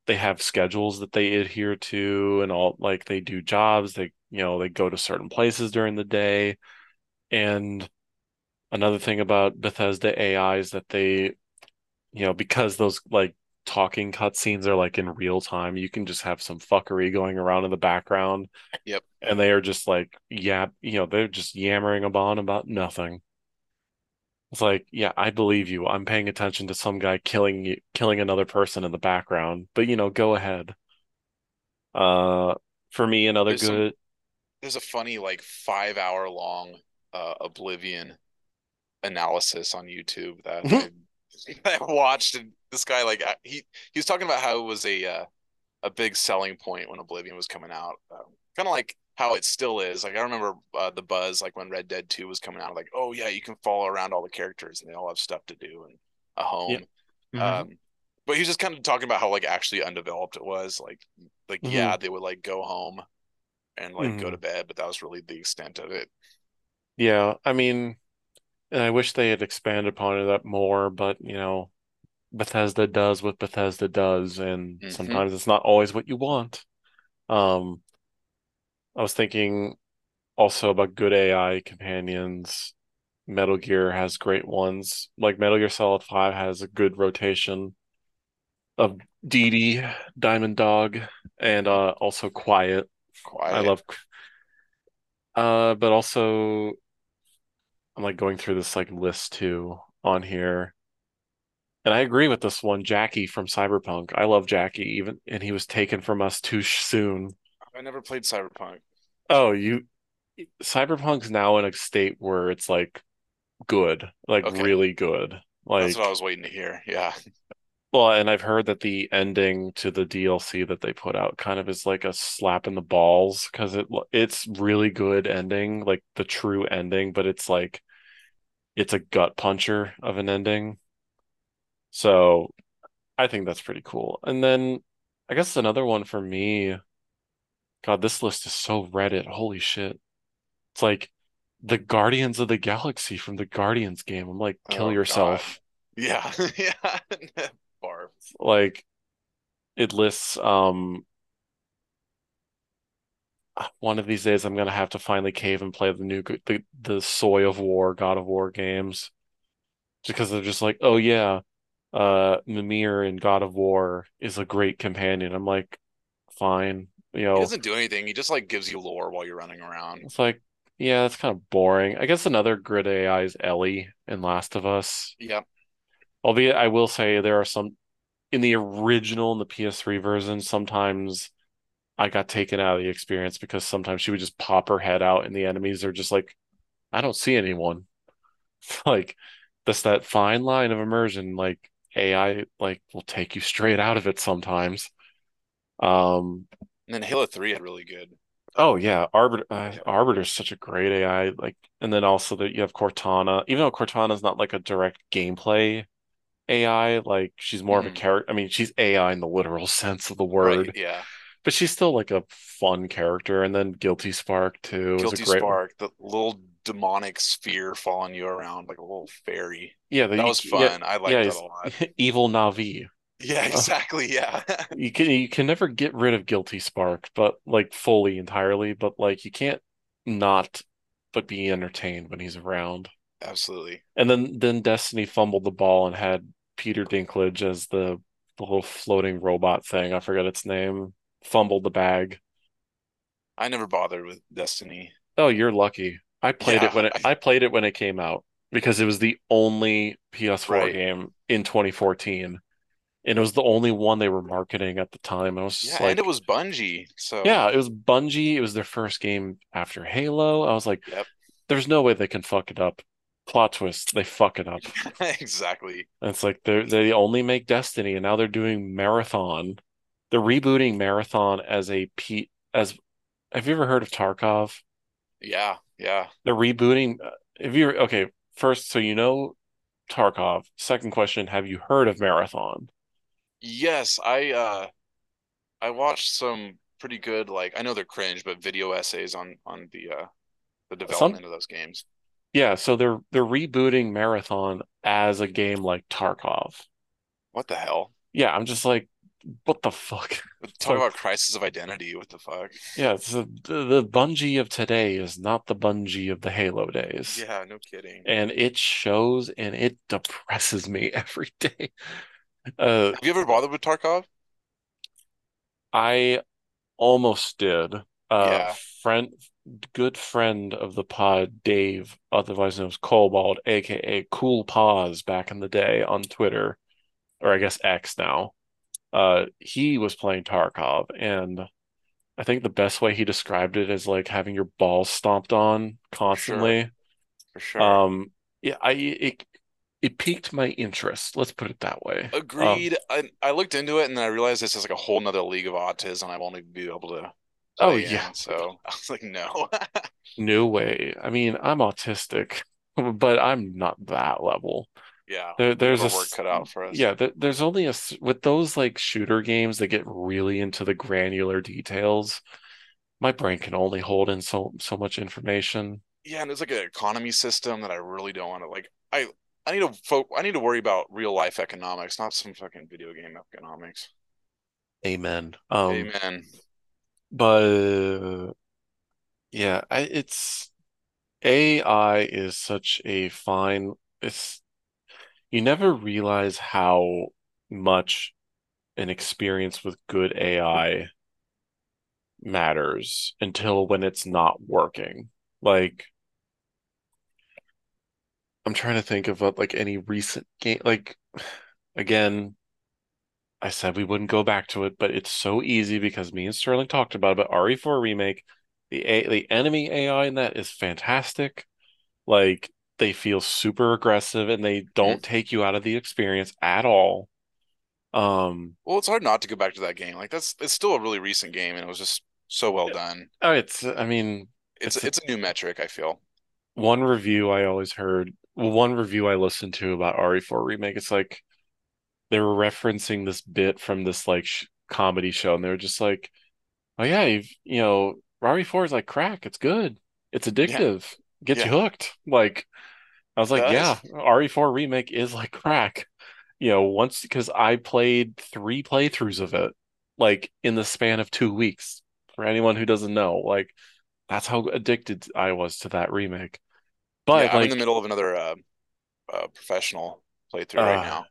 A: they have schedules that they adhere to and all like they do jobs, they you know, they go to certain places during the day. And another thing about Bethesda AI is that they, you know, because those like talking cutscenes are like in real time, you can just have some fuckery going around in the background
B: Yep.
A: and they are just like, yeah, you know, they're just yammering about about nothing. It's like, yeah, I believe you. I'm paying attention to some guy killing you, killing another person in the background, but you know, go ahead. Uh, for me, another
B: There's some
A: good,
B: there's a funny like five hour long uh Oblivion analysis on YouTube that I, I watched, and this guy like he he was talking about how it was a uh, a big selling point when Oblivion was coming out, um, kind of like how it still is. Like I remember uh, the buzz like when Red Dead Two was coming out, like oh yeah, you can follow around all the characters and they all have stuff to do and a home. Mm-hmm. Um, but he was just kind of talking about how like actually undeveloped it was. Like like mm-hmm. yeah, they would like go home and like mm-hmm. go to bed, but that was really the extent of it.
A: Yeah, I mean, and I wish they had expanded upon it more, but you know, Bethesda does what Bethesda does, and mm-hmm. sometimes it's not always what you want. Um, I was thinking also about good AI companions. Metal Gear has great ones. Like Metal Gear Solid 5 has a good rotation of Dee Diamond Dog, and uh, also Quiet.
B: Quiet.
A: I love uh but also I'm like going through this like list too on here. And I agree with this one, Jackie from Cyberpunk. I love Jackie, even and he was taken from us too soon.
B: I never played Cyberpunk.
A: Oh, you Cyberpunk's now in a state where it's like good, like okay. really good. Like
B: That's what I was waiting to hear. Yeah.
A: Well, and I've heard that the ending to the DLC that they put out kind of is like a slap in the balls because it it's really good ending, like the true ending, but it's like it's a gut puncher of an ending. So I think that's pretty cool. And then I guess another one for me, God, this list is so Reddit. Holy shit. It's like the Guardians of the Galaxy from the Guardians game. I'm like, kill oh, yourself.
B: God. Yeah. yeah. Barf.
A: Like it lists um one of these days I'm gonna have to finally cave and play the new the the Soy of War, God of War games. Because they're just like, oh yeah, uh Mimir in God of War is a great companion. I'm like, fine. You know,
B: he doesn't do anything. He just like gives you lore while you're running around.
A: It's like, yeah, it's kind of boring. I guess another grid AI is Ellie in Last of Us.
B: Yeah.
A: Albeit, I will say there are some in the original in the PS3 version. Sometimes I got taken out of the experience because sometimes she would just pop her head out, and the enemies are just like, I don't see anyone. like that's that fine line of immersion. Like AI, like will take you straight out of it sometimes. Um,
B: and then Halo Three had really good.
A: Oh yeah, Arbiter. Uh, Arbiter is such a great AI. Like, and then also that you have Cortana. Even though Cortana is not like a direct gameplay AI. Like she's more mm-hmm. of a mm-hmm. character. I mean, she's AI in the literal sense of the word.
B: Right, yeah.
A: But she's still like a fun character. And then Guilty Spark too.
B: Guilty great... Spark, the little demonic sphere following you around like a little fairy.
A: Yeah,
B: the, that was fun. Yeah, I liked yeah, that a lot.
A: Evil Navi.
B: Yeah, uh, exactly. Yeah.
A: you can you can never get rid of Guilty Spark, but like fully entirely, but like you can't not but be entertained when he's around.
B: Absolutely.
A: And then then Destiny fumbled the ball and had Peter Dinklage as the the little floating robot thing. I forget its name. Fumbled the bag.
B: I never bothered with Destiny.
A: Oh, you're lucky. I played yeah, it when it I... I played it when it came out because it was the only PS4 right. game in 2014. And it was the only one they were marketing at the time. I was
B: yeah,
A: like,
B: and it was Bungie. So
A: yeah, it was Bungie. It was their first game after Halo. I was like,
B: yep.
A: there's no way they can fuck it up plot twist, they fuck it up.
B: exactly.
A: And it's like they they only make Destiny, and now they're doing Marathon. They're rebooting Marathon as a P as. Have you ever heard of Tarkov?
B: Yeah, yeah.
A: They're rebooting. Uh, have you okay? First, so you know Tarkov. Second question: Have you heard of Marathon?
B: Yes, I uh, I watched some pretty good like I know they're cringe, but video essays on on the uh the development some, of those games.
A: Yeah, so they're they're rebooting Marathon as a game like Tarkov.
B: What the hell?
A: Yeah, I'm just like, what the fuck?
B: Talk about crisis of identity. What the fuck?
A: Yeah, it's a, the, the Bungie of today is not the Bungie of the Halo days.
B: Yeah, no kidding.
A: And it shows, and it depresses me every day.
B: Uh, Have you ever bothered with Tarkov?
A: I almost did. Uh,
B: yeah.
A: Friend, good friend of the pod, Dave, otherwise known as Cobalt, aka Cool Paws, back in the day on Twitter, or I guess X now. Uh, he was playing Tarkov, and I think the best way he described it is like having your balls stomped on constantly.
B: For sure. For sure.
A: Um, yeah, I it it piqued my interest. Let's put it that way. Um,
B: Agreed. I I looked into it and then I realized this is like a whole nother league of autism I won't even be able to
A: oh yeah,
B: in. So I was like, no.
A: no way. I mean, I'm autistic, but I'm not that level.
B: Yeah,
A: There, there's a
B: cut out for us.
A: yeah, there, there's only a with those like shooter games that get really into the granular details. My brain can only hold in so so much information.
B: Yeah, and there's like an economy system that I really don't want to like. I I need to fo I need to worry about real life economics, not some fucking video game economics.
A: Amen. Um,
B: Amen.
A: but yeah, I, it's AI is such a fine. It's you never realize how much an experience with good AI matters until when it's not working. Like I'm trying to think of what, like any recent game. Like again, I said we wouldn't go back to it, but it's so easy because me and Sterling talked about it. But RE4 remake, the A the enemy AI in that is fantastic. Like they feel super aggressive and they
B: Mhm.
A: don't take you out of the experience at all. Um,
B: Well, it's hard not to go back to that game. Like that's it's still a really recent game, and it was just so well done.
A: oh, it's I mean,
B: It's
A: it's
B: it's a new metric, I feel.
A: One review I always heard, well, one review I listened to about RE4 remake. It's like they were referencing this bit from this like sh comedy show, and they were just like, "Oh yeah, you've you know, RE4 is like crack. It's good. It's
B: Yeah,
A: addictive. Gets you hooked." Like I was like,
B: does.
A: "Yeah, RE4 remake is like crack." You know, once because I played three playthroughs of it, like in the span of two weeks. For anyone who doesn't know, like that's how addicted I was to that remake. But
B: Yeah, I'm in the middle of another uh, uh professional playthrough right
A: uh,
B: now.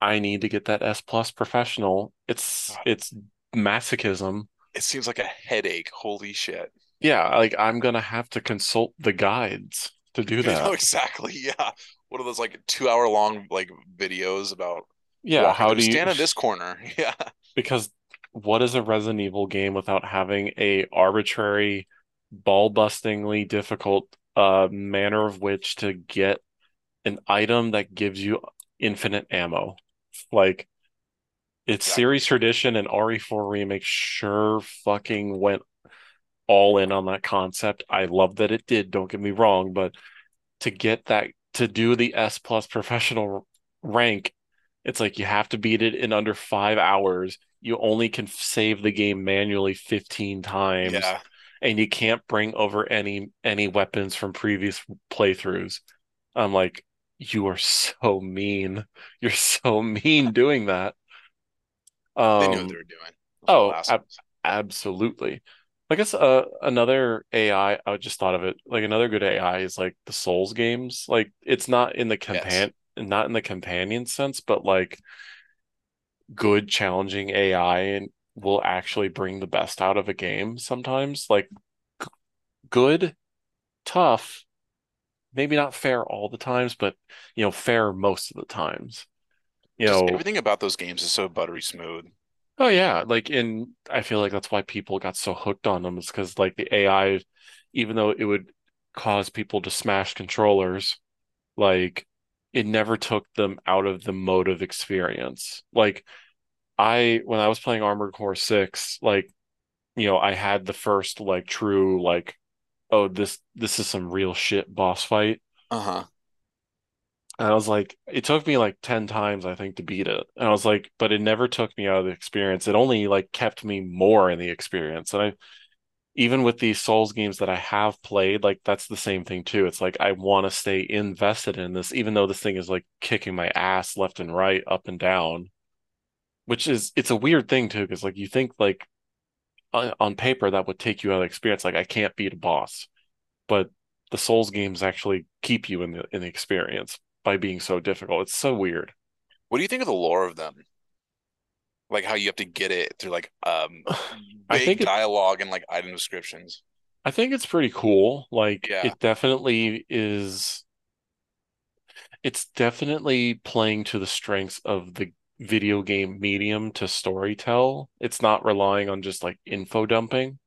A: I need to get that S plus professional. It's it's masochism.
B: it seems like a headache. Holy shit.
A: Yeah, like I'm gonna have to consult the guides to do
B: You know
A: that.
B: exactly. Yeah. What are those like two hour long like videos about
A: Yeah, how do you?
B: stand in this corner? Yeah.
A: Because what is a Resident Evil game without having a arbitrary, ball-bustingly difficult uh manner of which to get an item that gives you infinite ammo? Like it's series tradition and RE4 Remake sure fucking went all in on that concept. I love that it did, don't get me wrong, but to get that to do the S plus professional rank, it's like you have to beat it in under five hours. You only can save the game manually 15 times,
B: Yeah.
A: And you can't bring over any any weapons from previous playthroughs. I'm like, you are so mean. You're so mean doing that.
B: They knew what they
A: Um,
B: were doing.
A: Oh, ab absolutely. I guess uh, another AI, I just thought of it. Like another good AI is like the Souls games. Like it's not in the
B: Yes.
A: not in the companion sense, but like good challenging AI and will actually bring the best out of a game sometimes. Like g- good, tough, maybe not fair all the times, but you know, fair most of the times. You
B: Just
A: know,
B: everything about those games is so buttery smooth.
A: oh yeah, like in I feel like that's why people got so hooked on them is because like the AI, even though it would cause people to smash controllers, like it never took them out of the motive experience. Like I when I was playing Armored Core 6, like, you know, I had the first like true like, oh, this this is some real shit boss fight.
B: Uh-huh.
A: And I was like, it took me like 10 times, I think, to beat it. And I was like, but it never took me out of the experience. It only like kept me more in the experience. And I even with these Souls games that I have played, like that's the same thing too. It's like I want to stay invested in this, even though this thing is like kicking my ass left and right, up and down, which is it's a weird thing too, because like you think like on, on paper that would take you out of experience. Like I can't beat a boss, but the Souls games actually keep you in the in the experience by being so difficult. It's so weird.
B: What do you think of the lore of them? Like how you have to get it through like um
A: I think
B: vague
A: it
B: dialogue and like item descriptions.
A: I think it's pretty cool. Like
B: Yeah.
A: it definitely is it's definitely playing to the strengths of the video game medium to storytell. It's not relying on just like info dumping.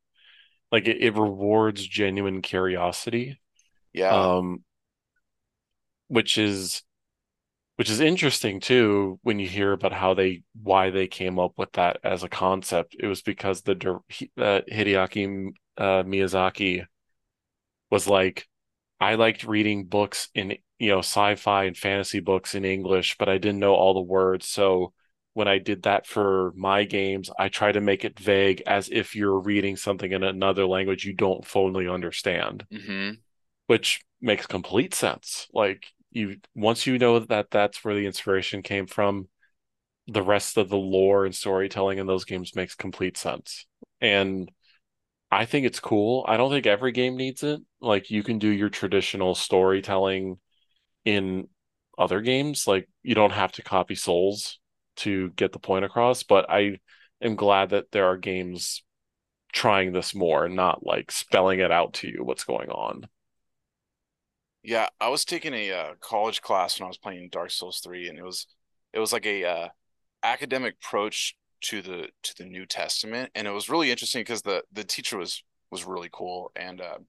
A: Like it, it rewards genuine curiosity.
B: Yeah.
A: Um which is which is interesting too when you hear about how they why they came up with that as a concept. It was because the uh, Hideaki uh, Miyazaki was like, I liked reading books in you know sci-fi and fantasy books in English, but I didn't know all the words. So when I did that for my games, I try to make it vague as if you're reading something in another language you don't fully understand,
B: mm-hmm.
A: which makes complete sense. Like you once you know that that's where the inspiration came from, the rest of the lore and storytelling in those games makes complete sense. And I think it's cool. I don't think every game needs it. Like you can do your traditional storytelling in other games. Like you don't have to copy Souls to get the point across, but I am glad that there are games trying this more and not like spelling it out to you what's going on.
B: Yeah, I was taking a uh, college class when I was playing Dark Souls 3 and it was it was like a uh, academic approach to the to the New Testament. And it was really interesting because the the teacher was was really cool. And uh,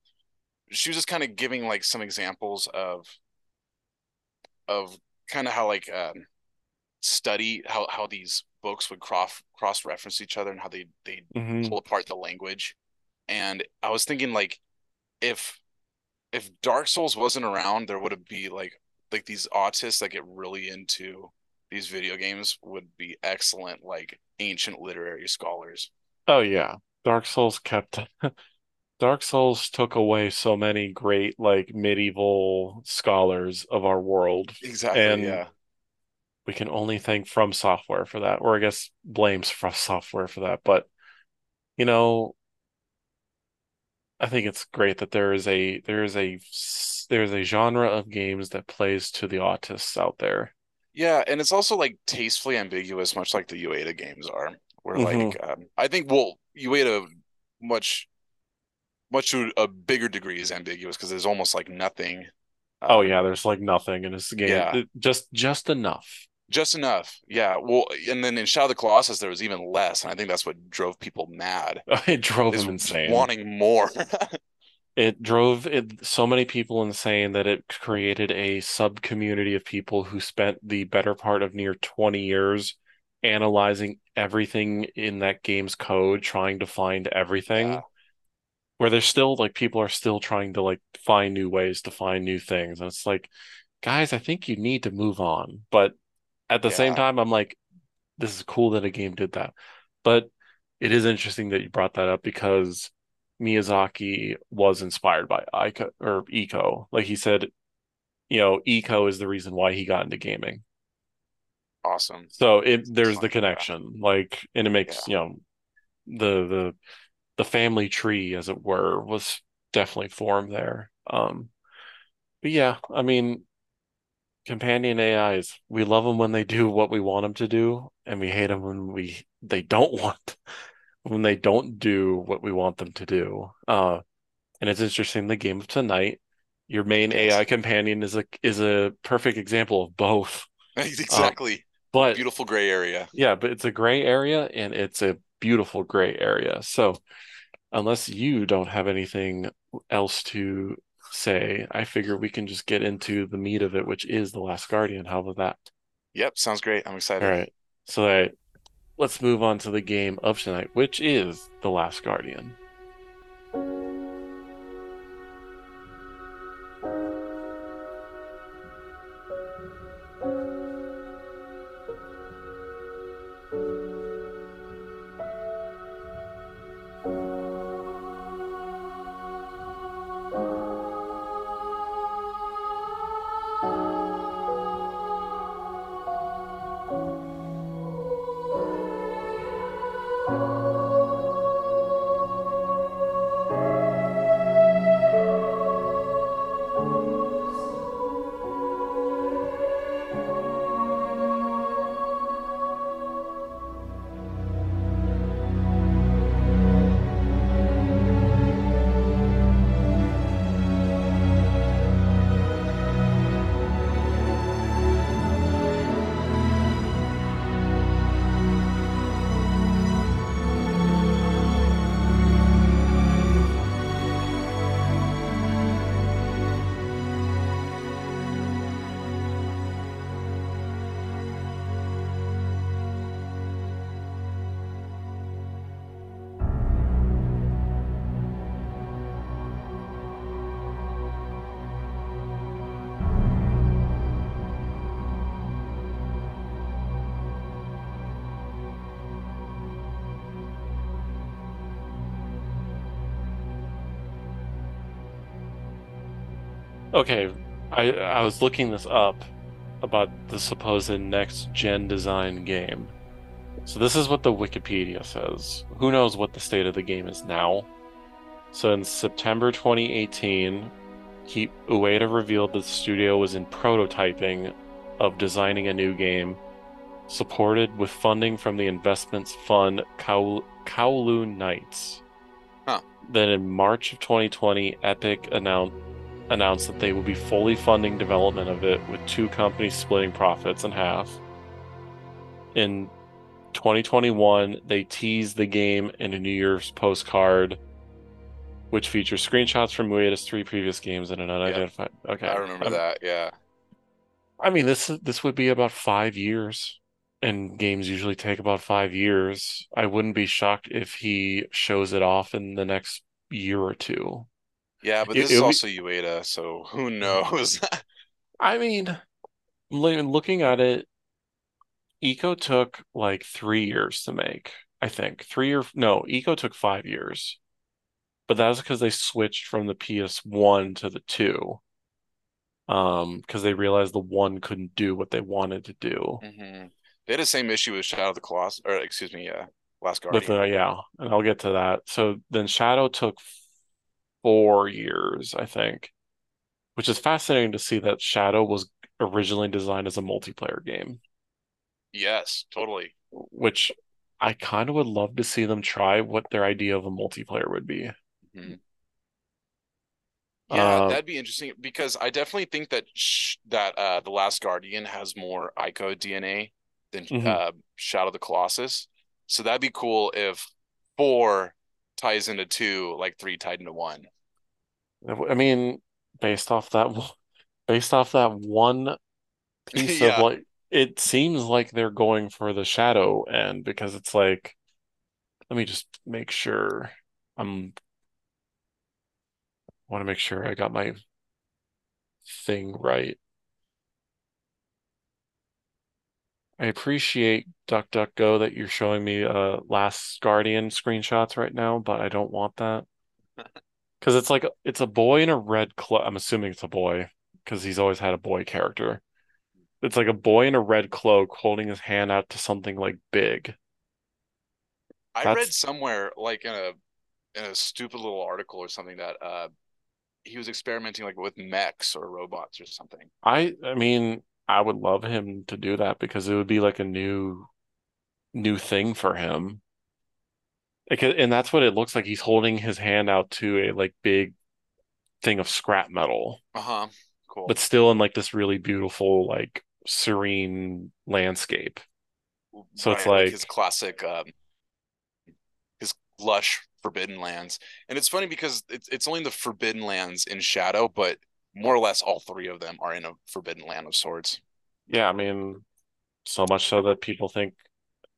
B: she was just kind of giving like some examples of of kind of how like um, study how how these books would cross cross reference each other and how they they
A: mm-hmm.
B: pull apart the language. And I was thinking like if if Dark Souls wasn't around, there would be like like these autists that get really into these video games would be excellent like ancient literary scholars.
A: Oh yeah. Dark Souls kept Dark Souls took away so many great like medieval scholars of our world.
B: Exactly, and yeah.
A: We can only thank From Software for that, or I guess blames From Software for that. But you know, I think it's great that there is a there is a there's a genre of games that plays to the autists out there.
B: Yeah, and it's also like tastefully ambiguous, much like the Ueda games are. Where mm-hmm. like um, I think well, Ueda much much to a bigger degree is ambiguous because there's almost like nothing.
A: Oh, um, oh yeah, there's like nothing in this game. Yeah. just just enough.
B: Just enough, yeah. Well, and then in Shadow of the Colossus, there was even less, and I think that's what drove people mad.
A: it drove them insane,
B: wanting more.
A: it drove it, so many people insane that it created a sub community of people who spent the better part of near 20 years analyzing everything in that game's code, trying to find everything. Yeah. Where there's still like people are still trying to like find new ways to find new things, and it's like, guys, I think you need to move on, but at the yeah. same time, I'm like, this is cool that a game did that. But it is interesting that you brought that up because Miyazaki was inspired by Ico or Ico. Like he said, you know, Ico is the reason why he got into gaming.
B: Awesome.
A: So it there's the connection, like, and it makes yeah. you know the the the family tree, as it were, was definitely formed there. Um, but yeah, I mean, companion AIs. We love them when they do what we want them to do, and we hate them when we they don't want when they don't do what we want them to do. Uh, and it's interesting. The game of tonight, your main. AI companion is a is a perfect example of both.
B: exactly. Uh,
A: but
B: beautiful gray area.
A: Yeah, but it's a gray area, and it's a beautiful gray area. So, unless you don't have anything else to say, I figure we can just get into the meat of it, which is The Last Guardian. How about that?
B: Yep, sounds great. I'm excited.
A: All right. So uh, let's move on to the game of tonight, which is The Last Guardian. Okay, I I was looking this up about the supposed next gen design game. So this is what the Wikipedia says. Who knows what the state of the game is now? So in September 2018, he Ueda revealed that the studio was in prototyping of designing a new game, supported with funding from the investments fund Kowloon Nights.
B: Huh.
A: Then in March of 2020, Epic announced announced that they will be fully funding development of it with two companies splitting profits in half. In 2021, they teased the game in a New Year's postcard, which features screenshots from Ueda's three previous games and an unidentified. Yep. Okay,
B: I remember um, that. Yeah.
A: I mean, this this would be about five years, and games usually take about five years. I wouldn't be shocked if he shows it off in the next year or two.
B: Yeah, but this it, is also be... Ueda, so who knows?
A: I mean, looking at it, Ico took like three years to make. I think three or no, Ico took five years, but that was because they switched from the PS1 to the two. Um, because they realized the one couldn't do what they wanted to do.
B: Mm-hmm. They had the same issue with Shadow of the Colossus, or excuse me, yeah, Last Guardian.
A: With the, yeah, and I'll get to that. So then Shadow took four years, I think, which is fascinating to see that Shadow was originally designed as a multiplayer game.
B: Yes, totally.
A: Which I kind of would love to see them try what their idea of a multiplayer would be.
B: Mm-hmm. Yeah, uh, that'd be interesting because I definitely think that sh- that uh, the Last Guardian has more Ico DNA than mm-hmm. uh, Shadow of the Colossus. So that'd be cool if four ties into two, like three tied into one.
A: I mean, based off that, based off that one piece yeah. of like, it seems like they're going for the shadow end because it's like, let me just make sure I'm. I want to make sure I got my thing right. I appreciate DuckDuckGo that you're showing me uh Last Guardian screenshots right now, but I don't want that. Because it's like it's a boy in a red cloak. I'm assuming it's a boy because he's always had a boy character. It's like a boy in a red cloak holding his hand out to something like big.
B: I That's... read somewhere, like in a in a stupid little article or something, that uh he was experimenting like with mechs or robots or something.
A: I I mean, I would love him to do that because it would be like a new new thing for him and that's what it looks like. He's holding his hand out to a like big thing of scrap metal.
B: Uh-huh. Cool.
A: But still in like this really beautiful, like serene landscape. So right, it's like, like,
B: his classic um his lush forbidden lands. And it's funny because it's it's only the forbidden lands in shadow, but more or less all three of them are in a forbidden land of sorts.
A: Yeah, I mean so much so that people think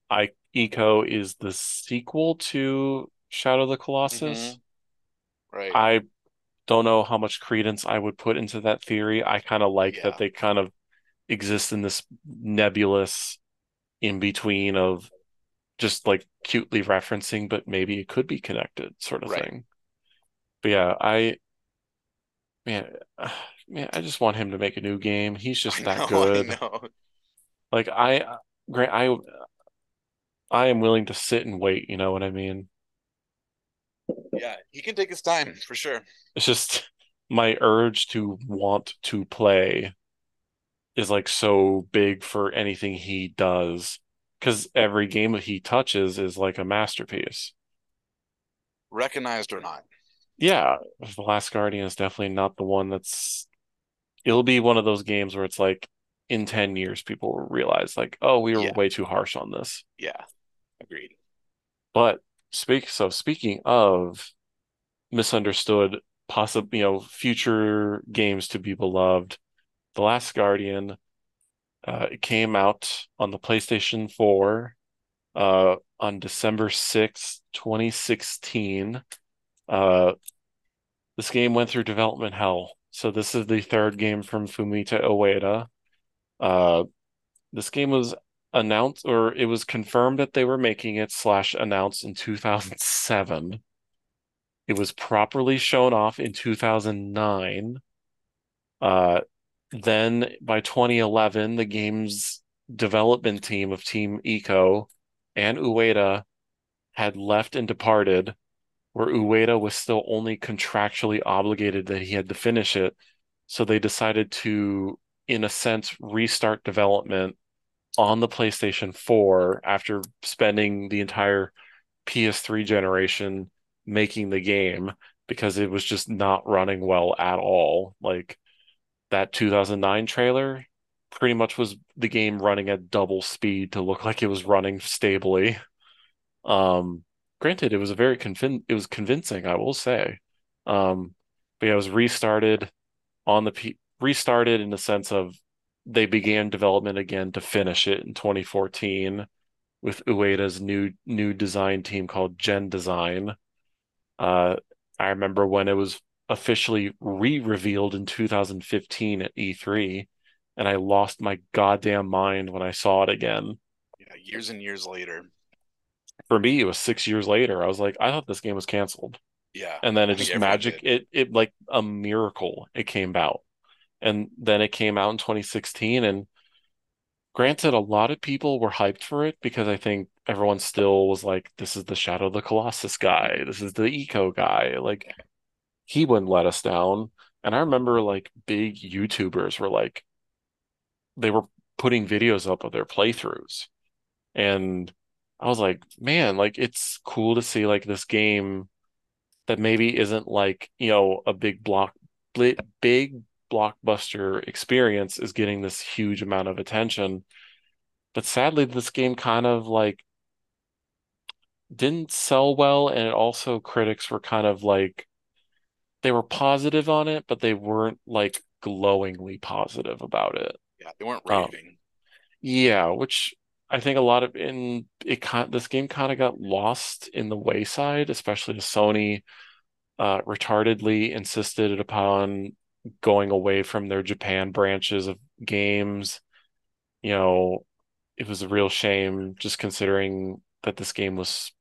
A: I Ico is the sequel to Shadow of the Colossus.
B: Mm-hmm. Right.
A: I don't know how much credence I would put into that theory. I kind of like yeah. that they kind of exist in this nebulous in between of just like cutely referencing, but maybe it could be connected sort of right. thing. But yeah, I man, man, I just want him to make a new game. He's just that know, good. I like I, Grant, I I am willing to sit and wait. You know what I mean?
B: Yeah, he can take his time for sure.
A: It's just my urge to want to play is like so big for anything he does because every game that he touches is like a masterpiece.
B: Recognized or not.
A: Yeah, The Last Guardian is definitely not the one that's. It'll be one of those games where it's like in 10 years, people will realize, like, oh, we were yeah. way too harsh on this.
B: Yeah. Agreed.
A: But speak so speaking of misunderstood, possible you know future games to be beloved, The Last Guardian. Uh, it came out on the PlayStation 4 uh, on December 6th, 2016. Uh, this game went through development hell. So this is the third game from Fumito Ueda. Uh, this game was announced or it was confirmed that they were making it slash announced in 2007. It was properly shown off in 2009. Uh, then by 2011, the game's development team of Team Ico and Ueda had left and departed, where Ueda was still only contractually obligated that he had to finish it. So they decided to, in a sense, restart development on the PlayStation 4 after spending the entire PS3 generation making the game because it was just not running well at all. Like that 2009 trailer pretty much was the game running at double speed to look like it was running stably. Um, granted, it was a very convin it was convincing, I will say. Um, but yeah, it was restarted on the P restarted in the sense of they began development again to finish it in 2014 with Ueda's new new design team called Gen Design. Uh, I remember when it was officially re-revealed in 2015 at E3, and I lost my goddamn mind when I saw it again.
B: Yeah, years and years later.
A: For me, it was six years later. I was like, I thought this game was canceled.
B: Yeah.
A: And then it just magic, did. it it like a miracle, it came out. And then it came out in 2016 and granted a lot of people were hyped for it because I think everyone still was like, this is the Shadow of the Colossus guy. This is the Ico guy. Like he wouldn't let us down. And I remember like big YouTubers were like, they were putting videos up of their playthroughs. And I was like, man, like it's cool to see like this game that maybe isn't like, you know, a big block big blockbuster experience is getting this huge amount of attention. But sadly, this game kind of like didn't sell well, and it also critics were kind of like they were positive on it, but they weren't like glowingly positive about it.
B: Yeah, they weren't um, raving. Um,
A: yeah, which I think a lot of in it this game kind of got lost in the wayside, especially as Sony uh, retardedly insisted upon going away from their Japan branches of games. You know, it was a real shame just considering that this game was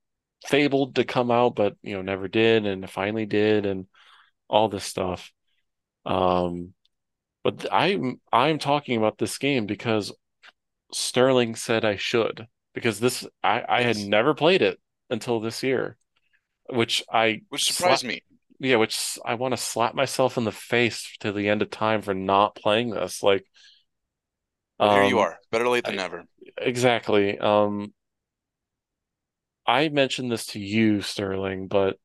A: fabled to come out, but you know, never did and finally did and all this stuff. Um, but I'm I'm talking about this game because Sterling said I should because this I I had never played it until this year, which I
B: which surprised me.
A: Yeah, which I want to slap myself in the face to the end of time for not playing this. Like,
B: well, here you um, are, better late than I, never.
A: Exactly. Um, I mentioned this to you, Sterling, but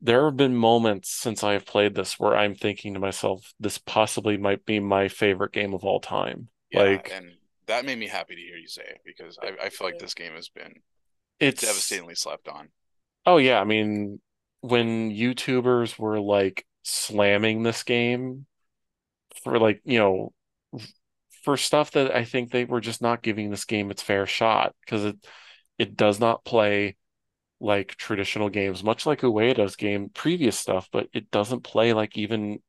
A: there have been moments since I have played this where I'm thinking to myself, this possibly might be my favorite game of all time. Yeah, like,
B: and that made me happy to hear you say it because I, I feel like this game has been it's devastatingly slept on.
A: Oh yeah, I mean, when YouTubers were like slamming this game for like, you know, for stuff that I think they were just not giving this game its fair shot because it it does not play like traditional games, much like Ueda's game previous stuff, but it doesn't play like even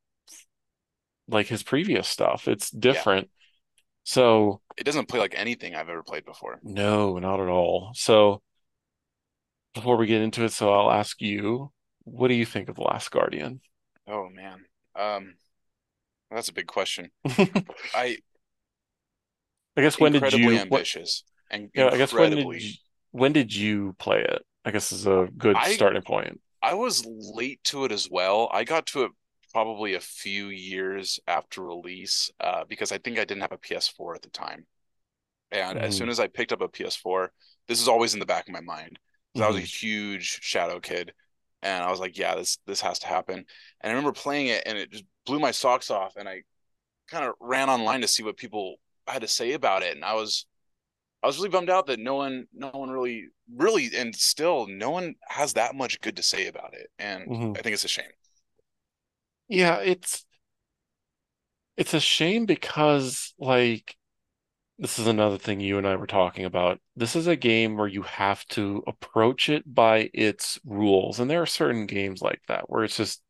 A: like his previous stuff. It's different. Yeah. So
B: it doesn't play like anything I've ever played before.
A: No, not at all. So before we get into it, so I'll ask you, what do you think of The Last Guardian?
B: Oh man. Um that's a big question. I
A: I guess when did you
B: ambitious what, and
A: yeah, I guess when did you, when did you play it? I guess is a good I, starting point.
B: I was late to it as well. I got to it probably a few years after release uh, because I think I didn't have a PS4 at the time. And mm. as soon as I picked up a PS4, this is always in the back of my mind. Mm. I was a mm-hmm. huge Shadow kid, and I was like, "Yeah, this this has to happen." And I remember playing it, and it just blew my socks off. And I kind of ran online to see what people had to say about it, and I was I was really bummed out that no one, no one really, really, and still, no one has that much good to say about it, and mm-hmm. I think it's a shame.
A: Yeah, it's it's a shame because like this is another thing you and I were talking about. This is a game where you have to approach it by its rules, and there are certain games like that where it's just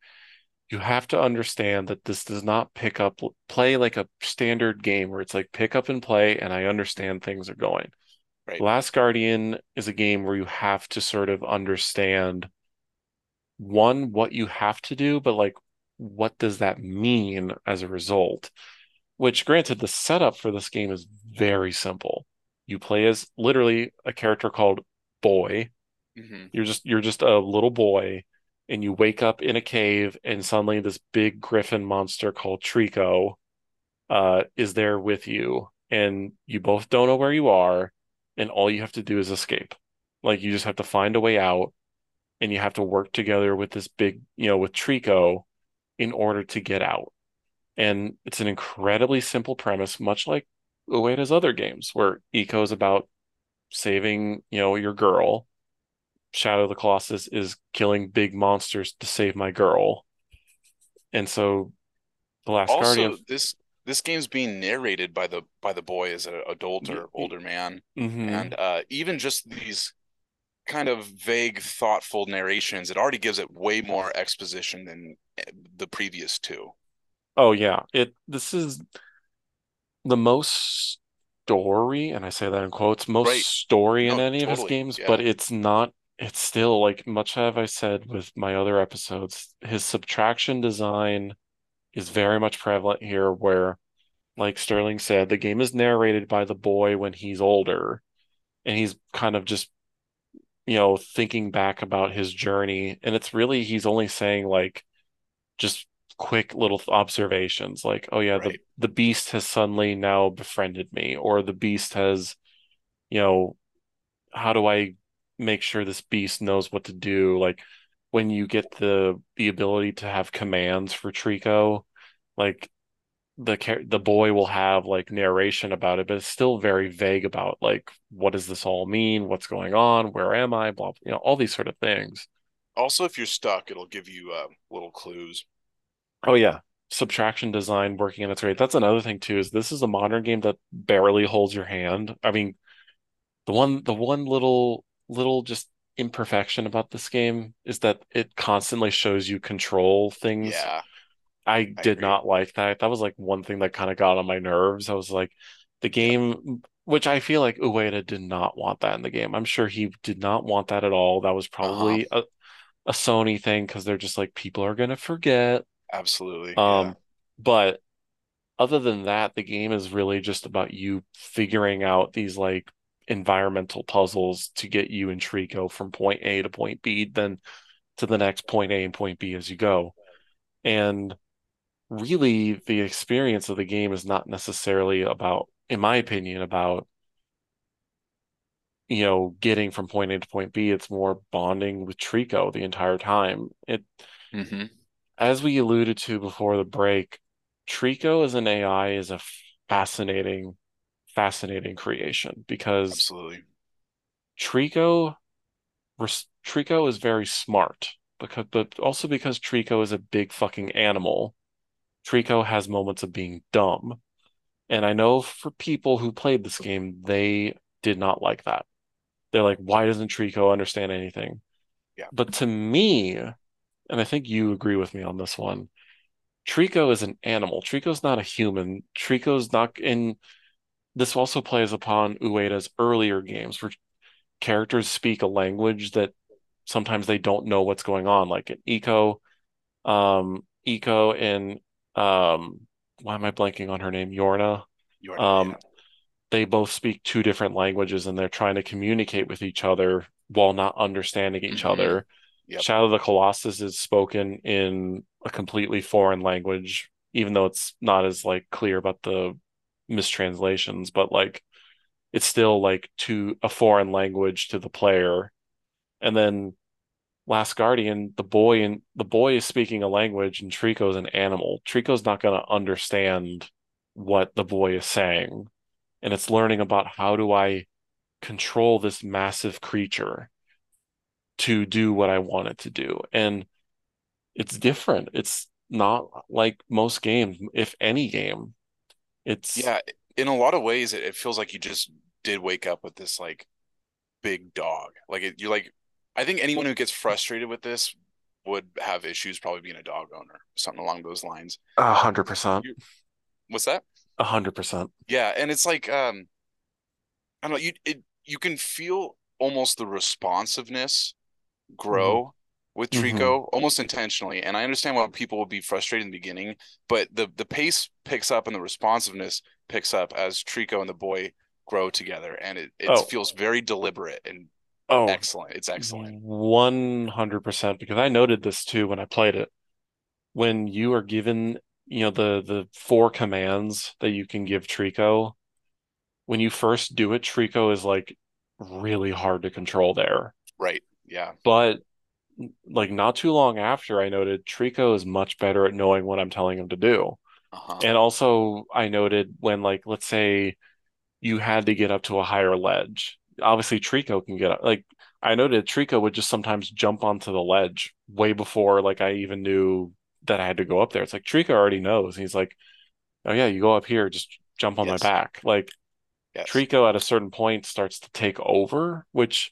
A: you have to understand that this does not pick up play like a standard game where it's like pick up and play and I understand things are going. Right. Last Guardian is a game where you have to sort of understand one what you have to do, but like what does that mean as a result? Which, granted, the setup for this game is very simple. You play as literally a character called Boy.
B: hmm
A: You're just you're just a little boy, and you wake up in a cave, and suddenly this big griffin monster called Trico uh, is there with you, and you both don't know where you are, and all you have to do is escape. Like you just have to find a way out, and you have to work together with this big, you know, with Trico in order to get out. And it's an incredibly simple premise, much like Ueda's other games, where Ico is about saving, you know, your girl. Shadow of the Colossus is killing big monsters to save my girl. And so The Last
B: Also,
A: Guardian,
B: this this game's being narrated by the by the boy as an adult or older man,
A: mhm.
B: and uh, even just these kind of vague, thoughtful narrations, it already gives it way more exposition than the previous two.
A: Oh yeah, it this is the most story, and I say that in quotes, most
B: Right.
A: story in
B: No,
A: any of his
B: totally.
A: games, but it's not, it's still like much have I said with my other episodes, his subtraction design is very much prevalent here, where, like Sterling said, the game is narrated by the boy when he's older, and he's kind of just, you know, thinking back about his journey, and it's really he's only saying like just quick little observations like, oh yeah, the
B: Right.
A: the beast has suddenly now befriended me, or the beast has, you know, how do I make sure this beast knows what to do? Like when you get the the ability to have commands for Trico, like the the boy will have like narration about it, but it's still very vague about like what does this all mean? What's going on? Where am I? Blah, you know, all these sort of things.
B: Also, if you're stuck, it'll give you uh, little clues.
A: Oh yeah, subtraction design working in its way. That's another thing too, is this is a modern game that barely holds your hand. I mean, the one the one little little just imperfection about this game is that it constantly shows you control things.
B: Yeah,
A: I
B: I
A: did
B: agree.
A: not like that. That was like one thing that kind of got on my nerves. I was like, the game, which I feel like Ueda did not want that in the game. I'm sure he did not want that at all. That was
B: Uh-huh.
A: probably a, a Sony thing because they're just like people are gonna forget.
B: Absolutely. Yeah.
A: Um, but other than that, the game is really just about you figuring out these like environmental puzzles to get you and Trico from point A to point B, then to the next point A and point B as you go. And really, the experience of the game is not necessarily about, in my opinion, about, you know, getting from point A to point B. It's more bonding with Trico the entire time. It,
B: hmm
A: as we alluded to before the break, Trico as an AI is a fascinating fascinating creation because
B: Absolutely.
A: Trico Trico is very smart because but also because Trico is a big fucking animal. Trico has moments of being dumb. And I know for people who played this game, they did not like that. They're like, why doesn't Trico understand anything?
B: Yeah.
A: But to me, and I think you agree with me on this one, Trico is an animal. Trico's not a human. Trico's not in this also plays upon Ueda's earlier games where characters speak a language that sometimes they don't know what's going on. Like in Ico, um, Ico and um, why am I blanking on her name? Yorda.
B: You're
A: Um,
B: yeah.
A: They both speak two different languages and they're trying to communicate with each other while not understanding each
B: hmm
A: other.
B: Yep.
A: Shadow of the Colossus is spoken in a completely foreign language, even though it's not as like clear about the mistranslations, but like it's still like to a foreign language to the player. And then Last Guardian, the boy and the boy is speaking a language and Trico's an animal. Trico's not going to understand what the boy is saying. And it's learning about how do I control this massive creature to do what I want it to do. And it's different. It's not like most games, if any game. It's
B: Yeah. In a lot of ways, it, it feels like you just did wake up with this like big dog. Like it, you're like, I think anyone who gets frustrated with this would have issues probably being a dog owner, something along those lines.
A: a hundred percent,
B: what's that?
A: A hundred percent.
B: Yeah, and it's like um I don't know, you it you can feel almost the responsiveness grow with
A: hmm
B: Trico almost intentionally. And I understand why people will be frustrated in the beginning, but the the pace picks up and the responsiveness picks up as Trico and the boy grow together, and it it
A: Oh,
B: feels very deliberate and
A: oh,
B: excellent. It's excellent.
A: 100% because I noted this too when I played it. When you are given, you know, the the four commands that you can give Trico, when you first do it, Trico is like really hard to control there.
B: Right. Yeah.
A: But like not too long after, I noted Trico is much better at knowing what I'm telling him to do.
B: Uh-huh.
A: And also, I noted when, like, let's say you had to get up to a higher ledge. Obviously, Trico can get up. Like, I noted Trico would just sometimes jump onto the ledge way before, like, I even knew that I had to go up there. It's like Trico already knows. He's like, oh, yeah, you go up here, just jump on my back. Like,
B: Yes.
A: Trico at a certain point starts to take over, which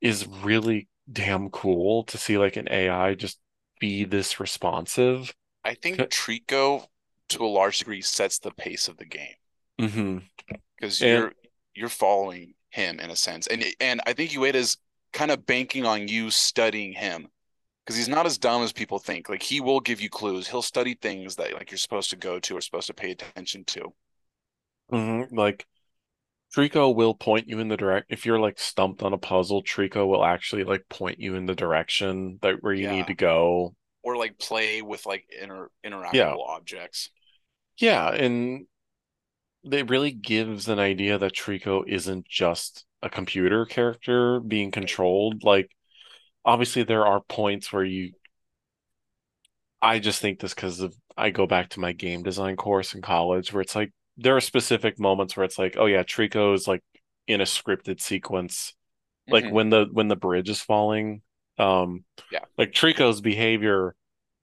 A: is really damn cool to see, like, an AI just be this responsive.
B: I think Trico to a large degree sets the pace of the game
A: mm-hmm.
B: because
A: And
B: you're you're following him in a sense. And and I think Ueda's kind of banking on you studying him because he's not as dumb as people think. Like he will give you clues. He'll study things that like you're supposed to go to or supposed to pay attention to.
A: mhm, like, Trico will point you in the direct if you're like stumped on a puzzle, Trico will actually like point you in the direction that where you need to go.
B: Or like play with like inter
A: Yeah.
B: objects.
A: Yeah, and it really gives an idea that Trico isn't just a computer character being controlled. Like obviously there are points where you I just think this because of I go back to my game design course in college where it's like there are specific moments where it's like, oh yeah, Trico is like in a scripted sequence. Like
B: hmm
A: when the when the bridge is falling um
B: Yeah.
A: like Trico's behavior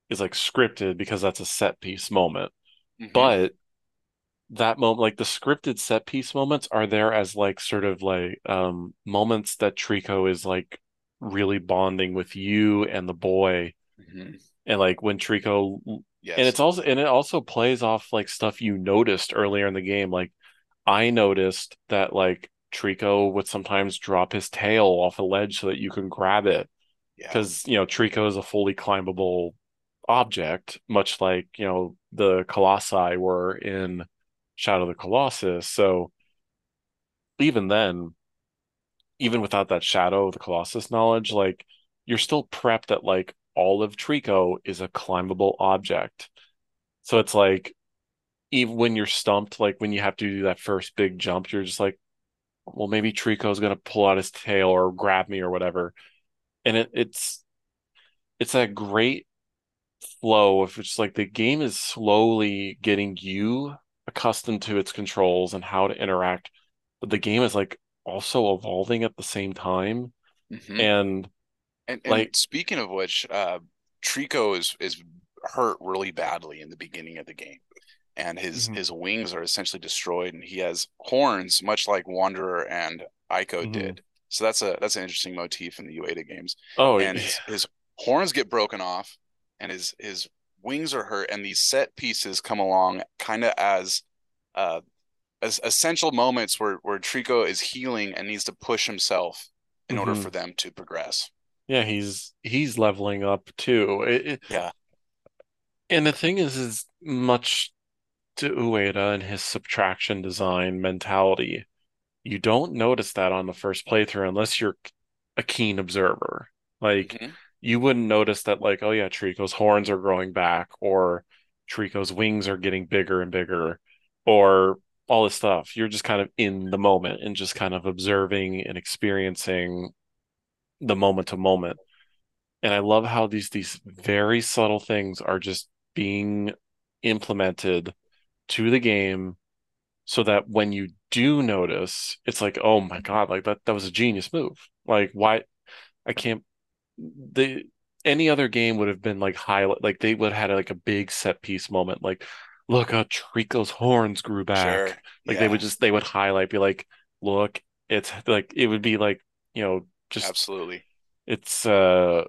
A: is like scripted because that's a set piece moment.
B: Hmm
A: but that moment like the scripted set piece moments are there as like sort of like um moments that Trico is like really bonding with you and the boy.
B: Hmm
A: and like when Trico and it's also and it also plays off like stuff you noticed earlier in the game. Like I noticed that like Trico would sometimes drop his tail off a ledge so that you can grab it.
B: Yeah.
A: because you know Trico is a fully climbable object, much like you know the Colossi were in Shadow of the Colossus. So even then, even without that Shadow of the Colossus knowledge, like you're still prepped that like all of Trico is a climbable object. So it's like even when you're stumped, like when you have to do that first big jump, you're just like, well, maybe Trico's gonna pull out his tail or grab me or whatever. And it, it's it's that great flow of just like the game is slowly getting you accustomed to its controls and how to interact, but the game is like also evolving at the same time.
B: hmm
A: And
B: And and
A: like,
B: speaking of which, uh, Trico is is hurt really badly in the beginning of the game, and his
A: mhm,
B: his wings are essentially destroyed, and he has horns, much like Wanderer and Ico
A: mhm.
B: did. So that's a that's an interesting motif in the Ueda games.
A: oh
B: And
A: yeah,
B: his his horns get broken off, and his his wings are hurt, and these set pieces come along kind of as uh as essential moments where where Trico is healing and needs to push himself in order
A: mhm.
B: for them to progress.
A: Yeah, he's he's leveling up too. It, it,
B: Yeah.
A: and the thing is, is much to Ueda and his subtraction design mentality. You don't notice that on the first playthrough unless you're a keen observer. Like
B: hmm
A: you wouldn't notice that like, oh yeah, Trico's horns are growing back or Trico's wings are getting bigger and bigger or all this stuff. You're just kind of in the moment and just kind of observing and experiencing the moment to moment. And I love how these these very subtle things are just being implemented to the game so that when you do notice, it's like, oh my God, like that that was a genius move. Like why I can't the any other game would have been like highlight like they would have had like a big set piece moment like look how Trico's horns grew
B: Sure.
A: back. Like they would just they would highlight be like look it's like it would be like you know just
B: absolutely.
A: it's uh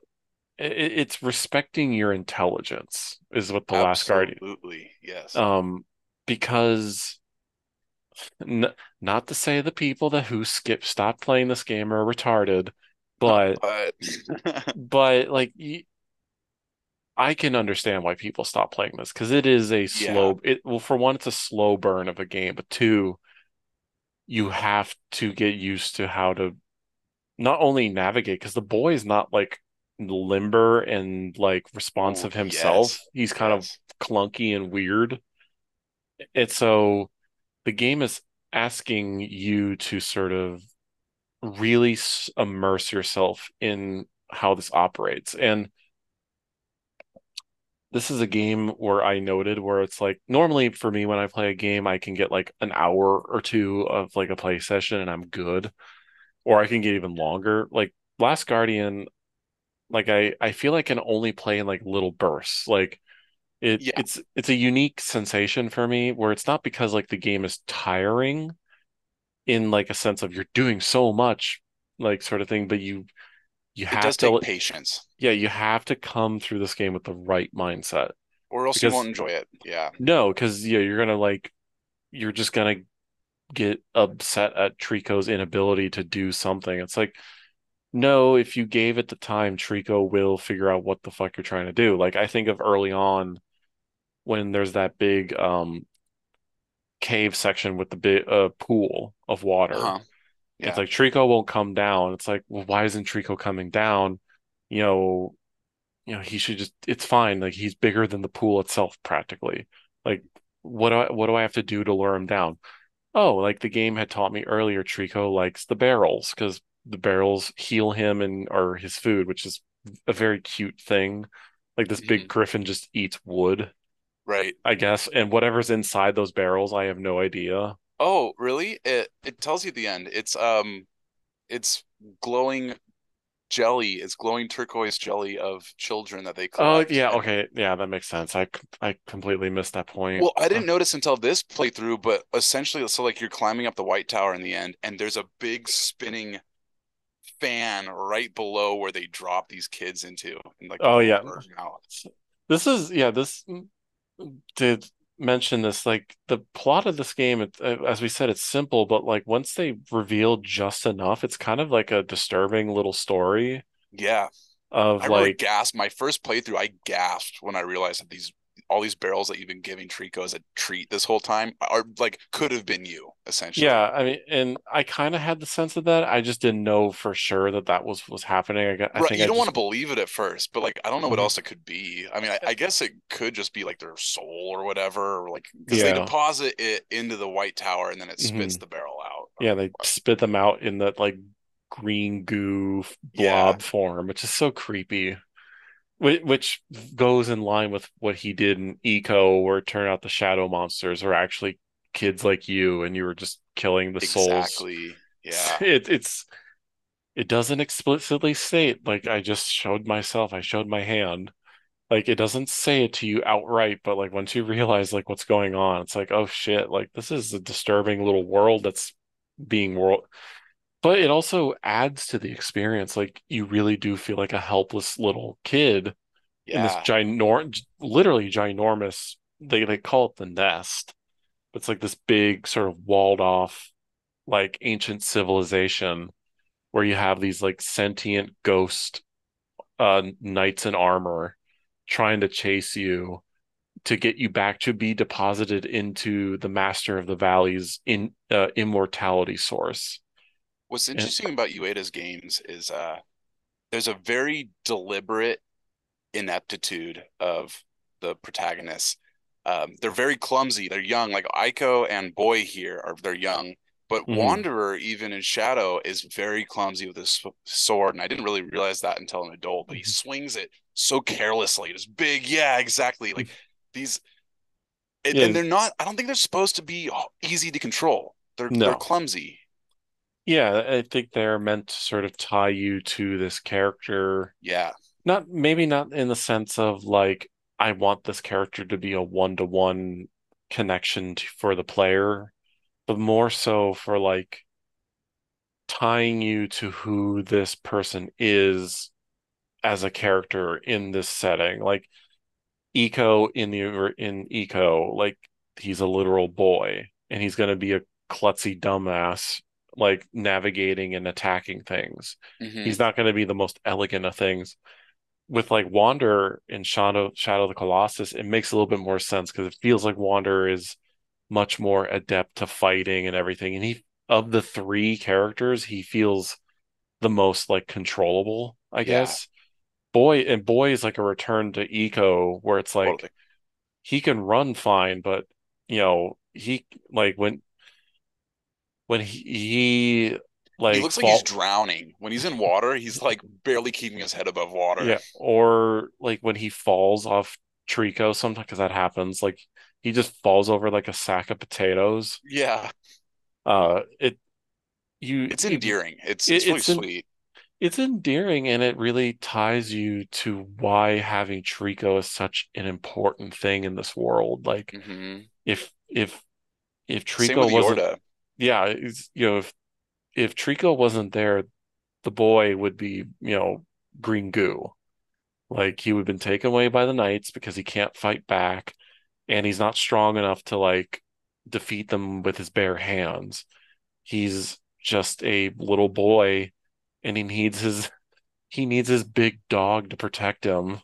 A: it, it's respecting your intelligence is what the last guardian
B: Absolutely. Yes.
A: um because n not to say the people that who skip stopped playing this game are retarded but
B: but
A: but like I can understand why people stop playing this because it is a
B: yeah,
A: slow it well for one it's a slow burn of a game but two you have to get used to how to not only navigate because the boy is not like limber and like
B: oh
A: responsive himself.
B: yes,
A: he's kind of clunky and weird. And so the game is asking you to sort of really immerse yourself in how this operates. And this is a game where I noted where it's like normally for me when I play a game I can get like an hour or two of like a play session and I'm good or I can get even longer. Like Last Guardian like I I feel like I can only play in like little bursts. Like it
B: Yeah,
A: it's it's a unique sensation for me where it's not because like the game is tiring in like a sense of you're doing so much like sort of thing but you you
B: it does
A: have
B: take patience,
A: yeah you have to come through this game with the right mindset.
B: Or else you won't enjoy it. Yeah,
A: no because yeah you're gonna like you're just gonna get upset at Trico's inability to do something. It's like no if you gave it the time Trico will figure out what the fuck you're trying to do. Like I think of early on when there's that big um cave section with the big uh, pool of water.
B: Uh-huh.
A: It's like Trico won't come down. It's like, well, why isn't Trico coming down? You know, you know, he should just it's fine. Like he's bigger than the pool itself practically. Like what do I what do I have to do to lure him down? Oh, like the game had taught me earlier, Trico likes the barrels because the barrels heal him and are his food, which is a very cute thing. Like this big
B: mhm.
A: griffin just eats wood,
B: Right.
A: I guess, and whatever's inside those barrels, I have no idea.
B: Oh, really? It it tells you the end. It's um, it's glowing jelly. It's glowing turquoise jelly of children that they
A: Oh,
B: collect,
A: yeah, okay. Yeah, that makes sense. I I completely missed that point.
B: Well, I
A: Uh,
B: didn't notice until this playthrough, but essentially, so like you're climbing up the White Tower in the end, and there's a big spinning fan right below where they drop these kids into, and like
A: oh yeah. This is yeah, this did mention this like the plot of this game it, uh, as we said it's simple but like once they reveal just enough it's kind of like a disturbing little story
B: Yeah,
A: of
B: I
A: like
B: gasped. My first playthrough, I gasped when I realized that these all these barrels that you've been giving Trico as a treat this whole time are like could have been you essentially.
A: yeah I mean and I kind of had the sense of that I just didn't know for sure that that was was happening I, got- I
B: Right,
A: think
B: you
A: I
B: don't want to believe it at first, but like I don't know what
A: Mhm.
B: else it could be. I mean, I, I guess it could just be like their soul or whatever, or like because they deposit it into the White Tower and then it spits
A: hmm
B: the barrel out.
A: yeah they spit them out in that like green goo
B: Yeah,
A: blob form which is so creepy which goes in line with what he did in Ico, where turn out the shadow monsters are actually kids like you, and you were just killing the souls.
B: exactly. Yeah,
A: It it's it doesn't explicitly state like I just showed myself, I showed my hand. Like it doesn't say it to you outright, but like once you realize like what's going on, it's like, oh shit, like this is a disturbing little world that's being world. But it also adds to the experience. Like you really do feel like a helpless little kid in this
B: yeah.
A: ginor literally ginormous they they call it the nest. It's like this big sort of walled off like ancient civilization where you have these like sentient ghost uh knights in armor trying to chase you to get you back to be deposited into the master of the valley's in uh, immortality source.
B: What's interesting about Ueda's games is uh, there's a very deliberate ineptitude of the protagonists. Um, they're very clumsy. They're young. Like Ico and Boy here are they're young, but
A: mhm,
B: Wanderer even in Shadow is very clumsy with his sword, and I didn't really realize that until an adult. But he
A: mhm.
B: swings it so carelessly. It's big, yeah, exactly. Like these, and,
A: yeah,
B: and they're not. I don't think they're supposed to be easy to control. They're they're clumsy.
A: Yeah, I think they're meant to sort of tie you to this character
B: Yeah,
A: Not maybe not in the sense of like I want this character to be a one-to-one connection to, for the player, but more so for like tying you to who this person is as a character in this setting. Like Ico in the in Ico, like he's a literal boy and he's gonna be a klutzy dumbass like navigating and attacking things.
B: Mhm.
A: He's not going to be the most elegant of things. With like Wander in Shadow Shadow of the Colossus, it makes a little bit more sense because it feels like Wander is much more adept to fighting and everything. And he of the three characters, he feels the most like controllable, I
B: Yeah.
A: guess. Boy and Boy is like a return to Ico where it's like
B: Totally.
A: he can run fine, but you know, he like when when he, he like
B: He looks like he's drowning. When he's in water, he's like barely keeping his head above water.
A: yeah, or like when he falls off Trico sometimes because that happens, like he just falls over like a sack of potatoes.
B: Yeah.
A: Uh it you
B: It's endearing. It's
A: It-
B: it's really
A: it's en-
B: sweet.
A: it's endearing and it really ties you to why having Trico is such an important thing in this world. Like
B: hmm
A: if if if Trico wasn't
B: Yorda.
A: Yeah, you know, if if Trico wasn't there, the boy would be, you know, green goo. Like he would have been taken away by the knights because he can't fight back, and he's not strong enough to like defeat them with his bare hands. He's just a little boy, and he needs his he needs his big dog to protect him,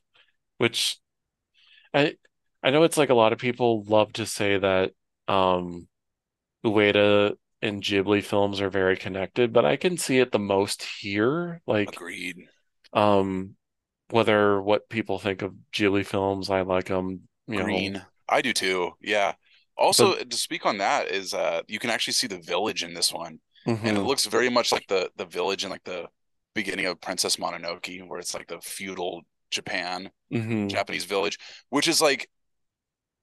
A: which I I know it's like a lot of people love to say that um Ueda and Ghibli films are very connected, but I can see it the most here. Like,
B: Agreed.
A: um, whether what people think of Ghibli films, I like them, you know.
B: Green. I do too. Yeah. Also, to speak on that is uh you can actually see the village in this one. And it
A: Mhm,
B: looks very much like the the village in like the beginning of Princess Mononoke, where it's like the feudal Japan,
A: mhm,
B: Japanese village, which is like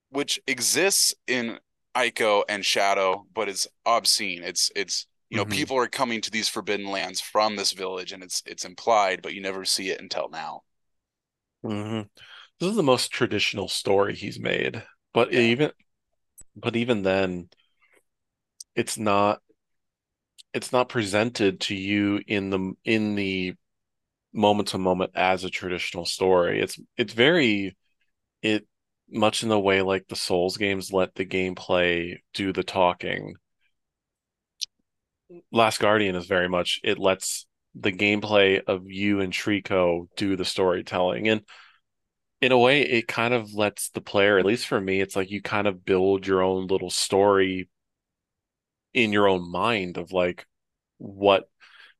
B: which exists in Ico and Shadow, but it's obscene. It's it's you know,
A: Mhm.
B: people are coming to these forbidden lands from this village and it's it's implied, but you never see it until now.
A: mhm. This is the most traditional story he's made, but
B: Yeah.
A: even, but even then, it's not, it's not presented to you in the in the moment to moment as a traditional story. It's it's very it much in the way like the Souls games let the gameplay do the talking. Last Guardian is very much it lets the gameplay of you and Trico do the storytelling. And in a way, it kind of lets the player, at least for me, it's like you kind of build your own little story in your own mind of like what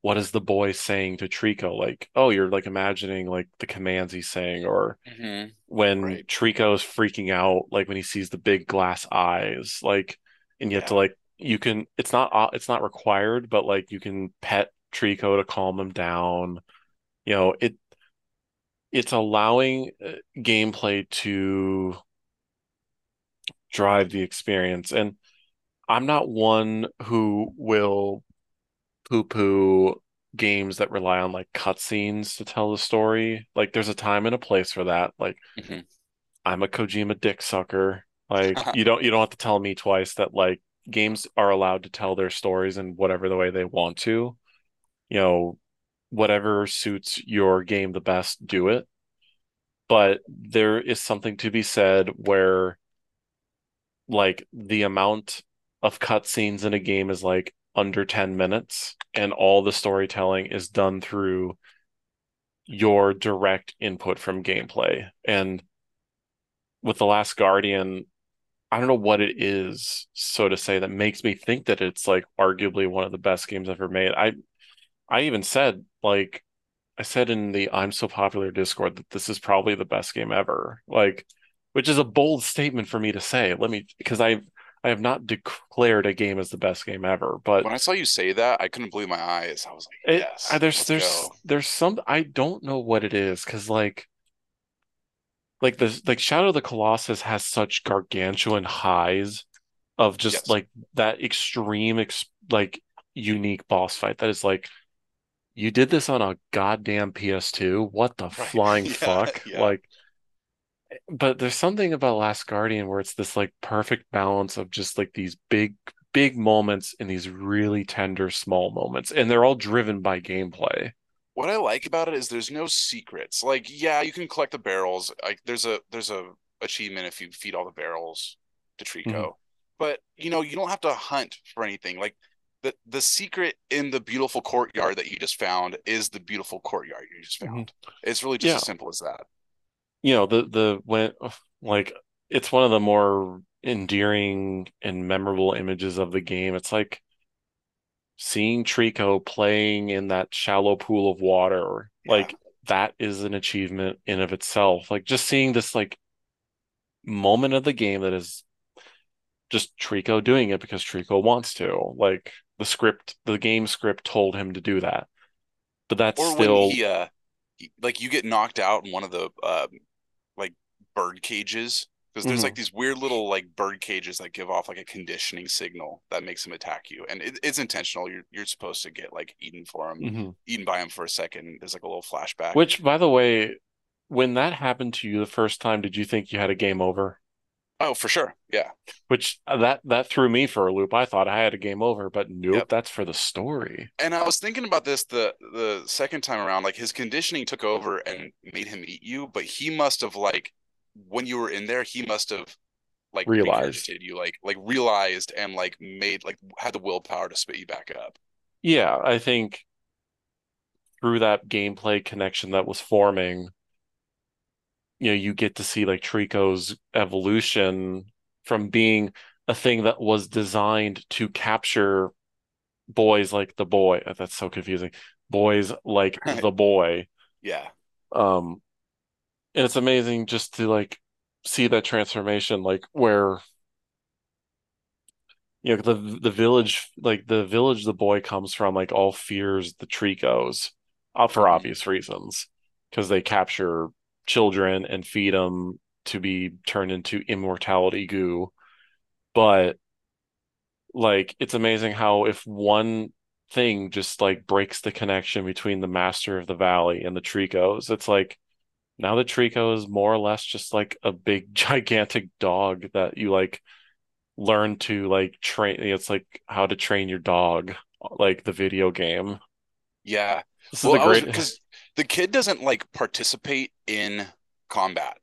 A: what is the boy saying to Trico? Like, oh, you're like imagining like the commands he's saying, or
B: Mhm.
A: when
B: Right.
A: Trico is freaking out, like when he sees the big glass eyes, like, and you have to like, you can, it's not, uh, it's not required, but like you can pet Trico to calm him down. You know, it, it's allowing uh, gameplay to drive the experience. And I'm not one who will poo-poo games that rely on like cutscenes to tell the story. Like, there's a time and a place for that. Like,
B: Mhm.
A: I'm a Kojima dick sucker. Like you don't you don't have to tell me twice that like games are allowed to tell their stories in whatever the way they want to. You know, whatever suits your game the best, do it. But there is something to be said where like the amount of cutscenes in a game is like under 10 minutes and all the storytelling is done through your direct input from gameplay. And with The Last Guardian, I don't know what it is, so to say, that makes me think that it's like arguably one of the best games ever made. I I even said like I said in the I'm so popular Discord that this is probably the best game ever. Like, which is a bold statement for me to say. Let me because I I have not declared a game as the best game ever, but
B: When I saw you say that, I couldn't believe my eyes. I was like,
A: it,
B: yes,
A: there's there's
B: go.
A: there's some I don't know what it is because like like the like Shadow of the Colossus has such gargantuan highs of just
B: Yes.
A: like that extreme ex like unique boss fight that is like you did this on a goddamn PS2 what the
B: Right.
A: flying
B: Yeah,
A: fuck
B: yeah.
A: like but there's something about Last Guardian where it's this like perfect balance of just like these big big moments and these really tender small moments and they're all driven by gameplay
B: What I like about it is there's no secrets. Like, yeah, you can collect the barrels. Like, there's a there's a achievement if you feed all the barrels to Trico.
A: Mhm.
B: But you know, you don't have to hunt for anything. Like, the the secret in the beautiful courtyard that you just found is the beautiful courtyard you just found. Mm-hmm. It's really just yeah. as simple as that.
A: You know, the the when like it's one of the more endearing and memorable images of the game. It's like seeing Trico playing in that shallow pool of water. Yeah. Like that is an achievement in of itself. Like just seeing this like moment of the game that is just Trico doing it because Trico wants to. Like the script, the game script told him to do that. But that's or still when
B: he, uh, like you get knocked out in one of the uh, bird cages because there's mm-hmm. like these weird little like bird cages that give off like a conditioning signal that makes them attack you, and it, it's intentional. You're you're supposed to get like eaten for them, mm-hmm. eaten by them for a second. There's like a little flashback.
A: Which, by the way, when that happened to you the first time, did you think you had a game over?
B: Oh, for sure. Yeah.
A: Which uh, that that threw me for a loop. I thought I had a game over, but nope, yep. that's for the story.
B: And I was thinking about this the the second time around. Like his conditioning took over and made him eat you, but he must have like when you were in there, he must have like
A: realized
B: you, like like realized and like made like had the willpower to spit you back up.
A: Yeah, I think through that gameplay connection that was forming, you know you get to see like Trico's evolution from being a thing that was designed to capture boys like the boy. That's so confusing. Boys like the boy.
B: Yeah.
A: Um and it's amazing just to like see that transformation like where you know the the village like the village the boy comes from like all fears the Tricos uh, for obvious reasons because they capture children and feed them to be turned into immortality goo. But like it's amazing how if one thing just like breaks the connection between the master of the valley and the Tricos it's like now the Trico is more or less just like a big gigantic dog that you like learn to like train it's like how to train your dog like the video game.
B: Yeah. This well, is a great because the kid doesn't like participate in combat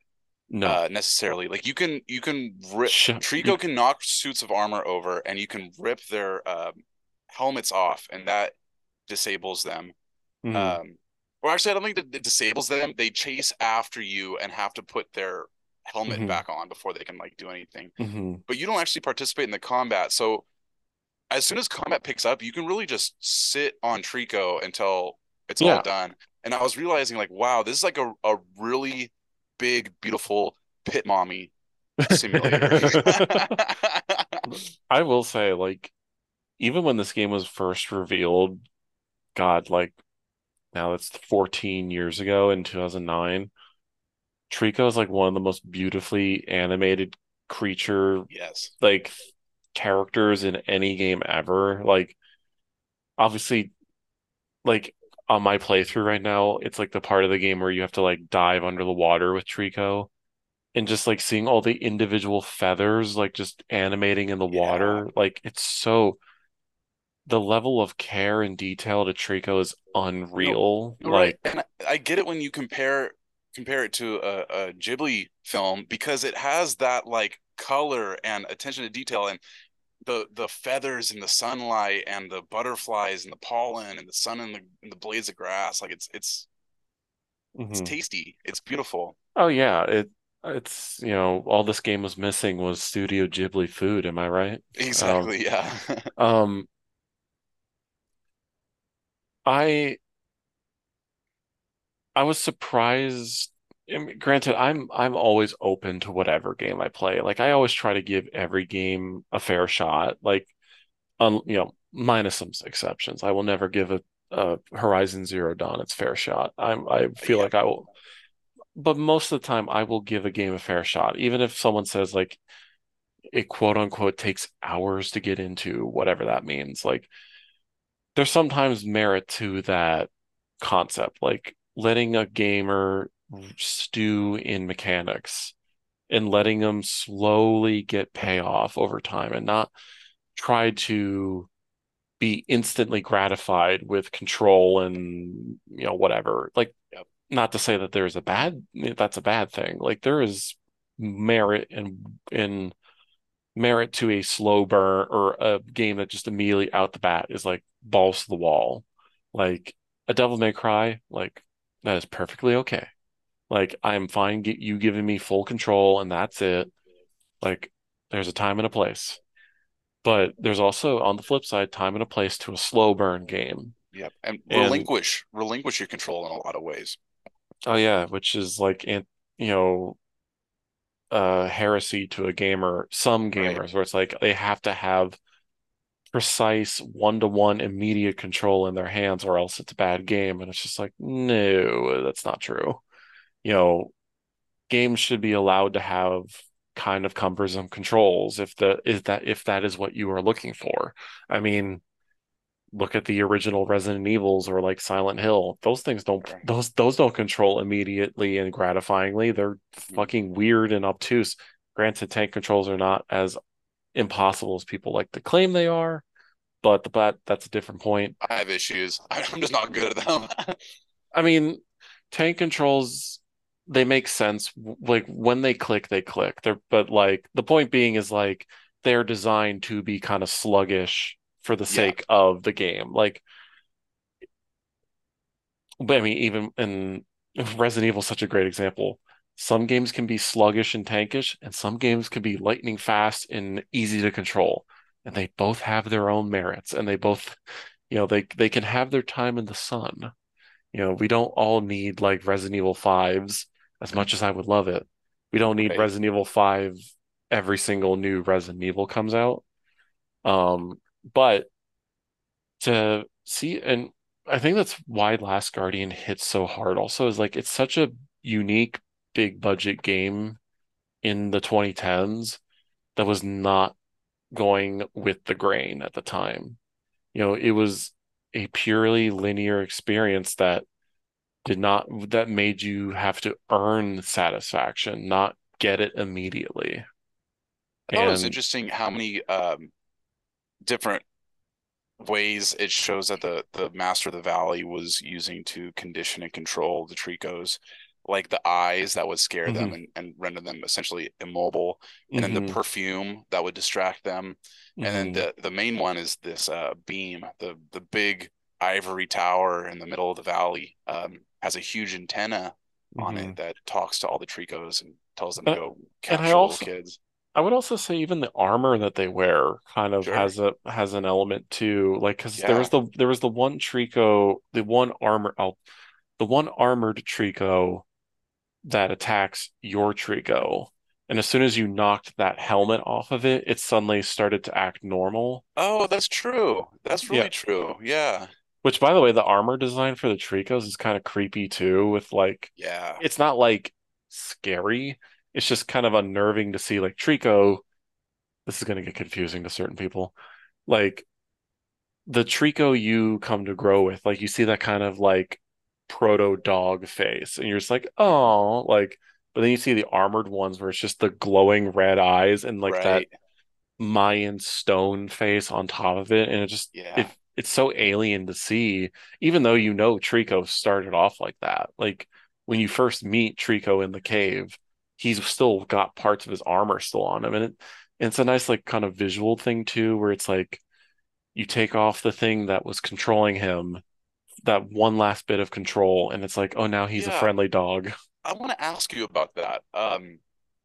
A: no.
B: uh, necessarily. Like you can you can rip Sh- trico you... can knock suits of armor over and you can rip their uh, helmets off and that disables them. Mm-hmm. um or actually i don't think that it disables them they chase after you and have to put their helmet mm-hmm. back on before they can like do anything
A: mm-hmm.
B: but you don't actually participate in the combat so as soon as combat picks up you can really just sit on trico until it's yeah. all done and I was realizing like, wow, this is like a, a really big, beautiful pit mommy simulator.
A: I will say, like, even when this game was first revealed, God, like now it's 14 years ago in 2009. Trico is like one of the most beautifully animated creature,
B: yes,
A: like characters in any game ever. Like, obviously, like on my playthrough right now, it's like the part of the game where you have to like dive under the water with Trico and just like seeing all the individual feathers like just animating in the yeah. water. Like it's so the level of care and detail to Trico is unreal. No, like
B: right. and I get it when you compare compare it to a, a Ghibli film because it has that like color and attention to detail and the the feathers and the sunlight and the butterflies and the pollen and the sun and the, and the blades of grass like it's it's mm-hmm. it's tasty it's beautiful
A: oh yeah it it's you know all this game was missing was studio ghibli food am i right
B: exactly um, yeah
A: um i i was surprised I mean, granted, I'm I'm always open to whatever game I play. Like I always try to give every game a fair shot. Like, um, you know, minus some exceptions. I will never give a, a Horizon Zero Dawn its fair shot. I'm I feel yeah. like I will, but most of the time I will give a game a fair shot, even if someone says like it quote unquote takes hours to get into whatever that means. Like, there's sometimes merit to that concept. Like letting a gamer stew in mechanics and letting them slowly get payoff over time and not try to be instantly gratified with control and you know whatever like not to say that there's a bad that's a bad thing like there is merit in in merit to a slow burn or a game that just immediately out the bat is like balls to the wall. Like a Devil May Cry, like that is perfectly okay. Like I'm fine get you giving me full control and that's it. Like there's a time and a place. But there's also on the flip side time and a place to a slow burn game.
B: Yep. And
A: And-
B: relinquish relinquish your control in a lot of ways.
A: Oh yeah, which is like an you know uh heresy to a gamer, some
B: Right.
A: gamers where it's like they have to have precise one-to-one immediate control in their hands or else it's a bad game and it's just like no, that's not true. You know, games should be allowed to have kind of cumbersome controls if the is that if that is what you are looking for. I mean, look at the original Resident Evils or like Silent Hill. Those things don't those those don't control immediately and gratifyingly. They're mm-hmm. fucking weird and obtuse. Granted, tank controls are not as impossible as people like to claim they are, but the but that's a different point.
B: I have issues. I'm just not good at them.
A: I mean, tank controls they make sense like when they click they click. They're but like the point being is like they're designed to be kind of sluggish for the
B: Yeah.
A: sake of the game. Like but I mean even in Resident Evil such a great example. Some games can be sluggish and tankish, and some games can be lightning fast and easy to control. And they both have their own merits, and they both, you know, they they can have their time in the sun. You know, we don't all need like Resident Evil 5s as much as I would love it. We don't need
B: Right.
A: Resident Evil 5 every single new Resident Evil comes out. Um, but to see, and I think that's why Last Guardian hits so hard also is like it's such a unique big budget game in the 2010s that was not going with the grain at the time. You know, it was a purely linear experience that did not that made you have to earn satisfaction, not get it immediately.
B: I thought it was interesting how many um, different ways it shows that the the Master of the Valley was using to condition and control the Tricos, like the eyes that would scare them
A: Mhm.
B: and, and render them essentially immobile, and then the
A: Mhm,
B: perfume that would distract them, and then
A: mhm.
B: the the main one is this uh, beam, the the big ivory tower in the middle of the valley, um, has a huge antenna on it that talks to all the Tricos and tells them to
A: Uh,
B: go capture little
A: also
B: kids.
A: I would also say even the armor that they wear kind of
B: Sure.
A: has a has an element too. Like because there was the there was the one Trico, the one armor oh, the one armored Trico that attacks your Trico. And as soon as you knocked that helmet off of it, it suddenly started to act normal.
B: Oh, that's true. That's really
A: Yeah.
B: true. Yeah.
A: Which, by the way, the armor design for the Tricos is kind of creepy too, with like
B: Yeah.
A: it's not like scary. It's just kind of unnerving to see like Trico. This is going to get confusing to certain people. Like the Trico you come to grow with, like you see that kind of like proto dog face, and you're just like, oh, like. But then you see the armored ones where it's just the glowing red eyes and like that Mayan stone face on top of it, and it just
B: Yeah.
A: it it's so alien to see, even though you know Trico started off like that. Like when you first meet Trico in the cave, he's still got parts of his armor still on him, and it it's a nice like kind of visual thing too, where it's like you take off the thing that was controlling him, that one last bit of control, and it's like, oh, now he's a friendly dog.
B: I want to ask you about that. Um,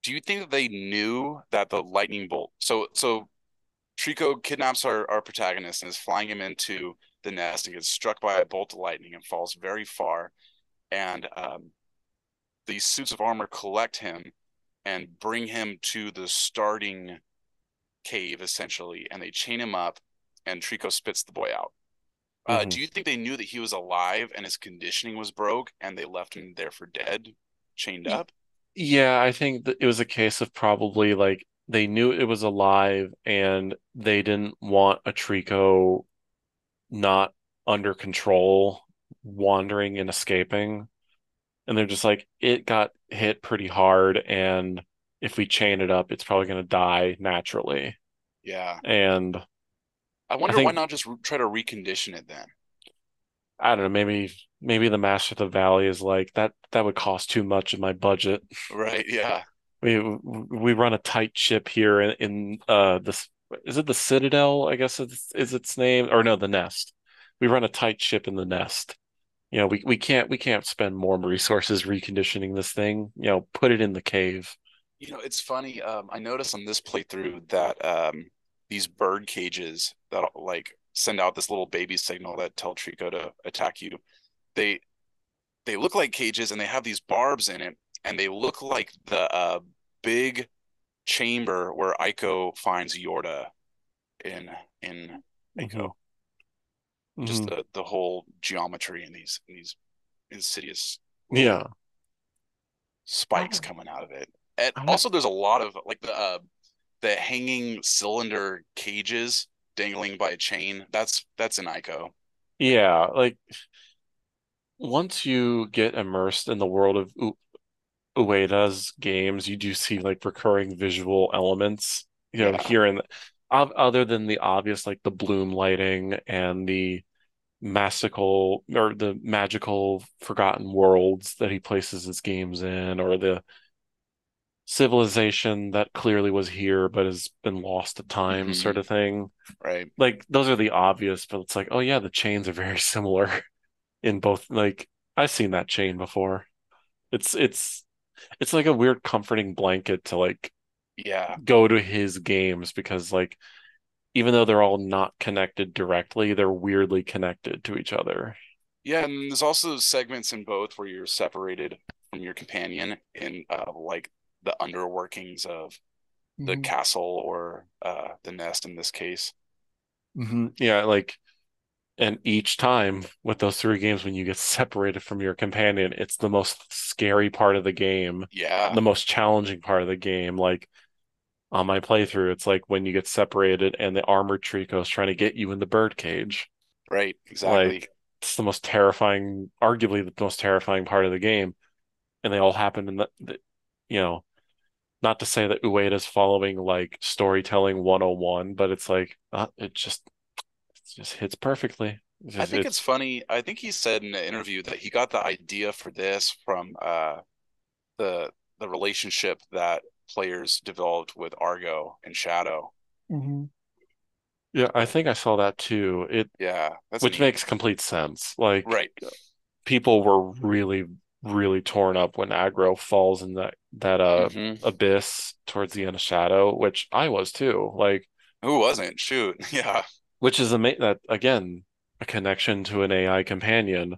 B: do you think that they knew that the lightning bolt? So, so Trico kidnaps our, our protagonist and is flying him into the nest and gets struck by a bolt of lightning and falls very far. And um, these suits of armor collect him and bring him to the starting cave, essentially, and they chain him up, and Trico spits the boy out. Uh,
A: Mhm.
B: do you think they knew that he was alive and his conditioning was broke and they left him there for dead, chained up?
A: Yeah, I think that it was a case of probably like they knew it was alive and they didn't want a Trico not under control, wandering and escaping. And they're just like, it got hit pretty hard, and if we chain it up, it's probably going to die naturally.
B: Yeah.
A: And
B: I wonder why
A: think-
B: not just try to recondition it then?
A: I don't know, maybe maybe the Master of the Valley is like that that would cost too much in my budget.
B: Right. Yeah.
A: We we run a tight ship here in, in uh this is it the Citadel, I guess it's, is its name or no, the Nest. We run a tight ship in the Nest. You know, we, we can't we can't spend more resources reconditioning this thing. You know, put it in the cave.
B: You know, it's funny. Um, I noticed on this playthrough that um, these bird cages that like send out this little baby signal that tell Trico to attack you. They they look like cages and they have these barbs in it and they look like the uh, big chamber where Ico finds Yorda in in Ico. Mm-hmm. Just the the whole geometry in these in these insidious
A: yeah
B: spikes oh. coming out of it. And also there's a lot of like the uh, the hanging cylinder cages dangling by a chain. That's that's an Ico.
A: Yeah, like once you get immersed in the world of U- Ueda's games, you do see like recurring visual elements, you know, yeah. here and other than the obvious like the bloom lighting and the magical or the magical forgotten worlds that he places his games in or the civilization that clearly was here but has been lost to time mm-hmm. sort of thing.
B: Right.
A: Like those are the obvious, but it's like, oh yeah, the chains are very similar in both like I've seen that chain before. It's it's it's like a weird comforting blanket to like
B: yeah
A: go to his games because like even though they're all not connected directly, they're weirdly connected to each other.
B: Yeah, and there's also segments in both where you're separated from your companion in uh, like the underworkings of the mm-hmm. castle or uh, the nest in this case.
A: Mm-hmm. Yeah, like, and each time with those three games, when you get separated from your companion, it's the most scary part of the game.
B: Yeah,
A: the most challenging part of the game. Like on my playthrough, it's like when you get separated and the armored Trico is trying to get you in the bird cage.
B: Right, exactly.
A: Like, it's the most terrifying, arguably the most terrifying part of the game, and they all happen in the, the you know, not to say that Ueda's following like storytelling 101, but it's like uh, it just it just hits perfectly.
B: Just, I think it's, it's, funny. I think he said in an interview that he got the idea for this from uh, the the relationship that players developed with Agro and Shadow.
A: Mm-hmm. Yeah, I think I saw that too. It
B: yeah,
A: which neat. makes complete sense. Like
B: right,
A: people were really really torn up when Agro falls in that that uh mm-hmm. abyss towards the end of Shadow, which I was too. Like
B: who wasn't? Shoot, yeah.
A: Which is ama- that again a connection to an AI companion.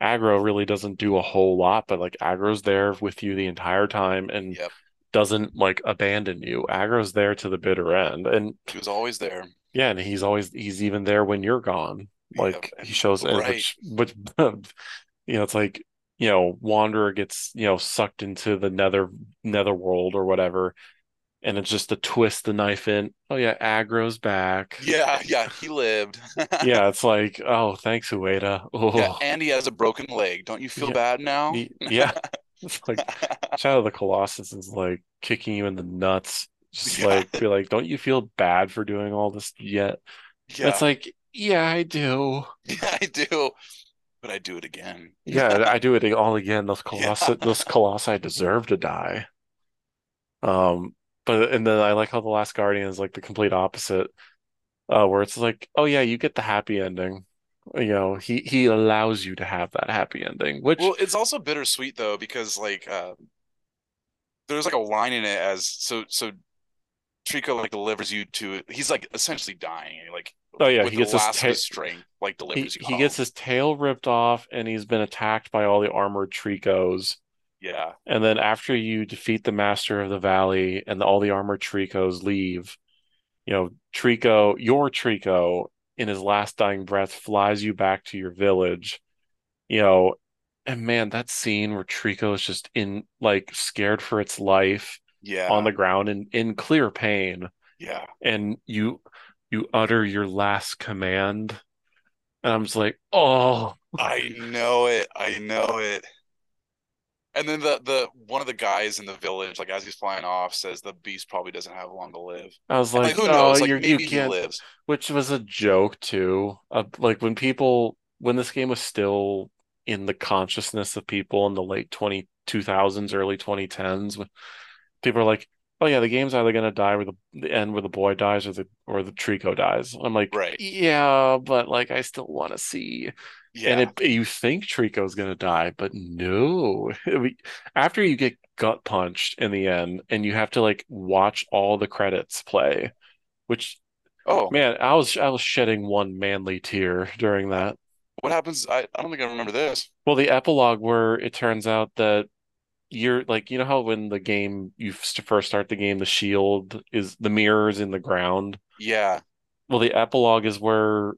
A: Agro really doesn't do a whole lot, but like Agro's there with you the entire time and
B: yep.
A: Doesn't like abandon you. Agro's there to the bitter end, and
B: he was always there.
A: Yeah, and he's always he's even there when you're gone. Like yep. he shows, right. which which you know, it's like you know wanderer gets you know sucked into the nether nether world or whatever and it's just to twist the knife in oh yeah agro's back
B: yeah yeah he lived
A: yeah it's like oh thanks ueda oh.
B: yeah, and he has a broken leg don't you feel yeah. bad now
A: yeah it's like shadow of the colossus is like kicking you in the nuts just yeah. like be like don't you feel bad for doing all this yet yeah. it's like yeah i do
B: yeah i do but I do it again.
A: yeah, I do it all again. Those colossi, yeah. those colossi deserve to die. Um, but and then I like how the Last Guardian is like the complete opposite, uh, where it's like, oh yeah, you get the happy ending. You know, he he allows you to have that happy ending. Which
B: well, it's also bittersweet though because like uh, there's like a line in it as so so Trico like delivers you to he's like essentially dying. Like
A: oh yeah, he gets his ta-
B: strength like delivers
A: he, you. He home. gets his tail ripped off, and he's been attacked by all the armored Tricos.
B: Yeah,
A: and then after you defeat the Master of the Valley, and all the armored Tricos leave, you know Trico, your Trico, in his last dying breath, flies you back to your village. You know, and man, that scene where Trico is just in like scared for its life
B: yeah.
A: on the ground in in clear pain.
B: Yeah.
A: And you you utter your last command. And i'm just like oh.
B: I know it. I know it and then the the one of the guys in the village like as he's flying off says the beast probably doesn't have long to live
A: i was like, like who knows oh, like maybe you can't, he lives which was a joke too uh, like when people when this game was still in the consciousness of people in the late 20 2000s early 2010s people are like, "Oh yeah, the game's either gonna die where the, the end where the boy dies or the or the Trico dies." I'm like,
B: Right.
A: "Yeah, but like I still want to see." And
B: Yeah.
A: it you think Trico's gonna die, but no. After you get gut punched in the end, and you have to like watch all the credits play, which
B: Oh,
A: man, I was I was shedding one manly tear during that.
B: what happens? I, I don't think I remember this.
A: Well, the epilogue where it turns out that you're like, you know how when the game you first start the game, the shield is the mirrors in the ground.
B: Yeah.
A: Well, the epilogue is where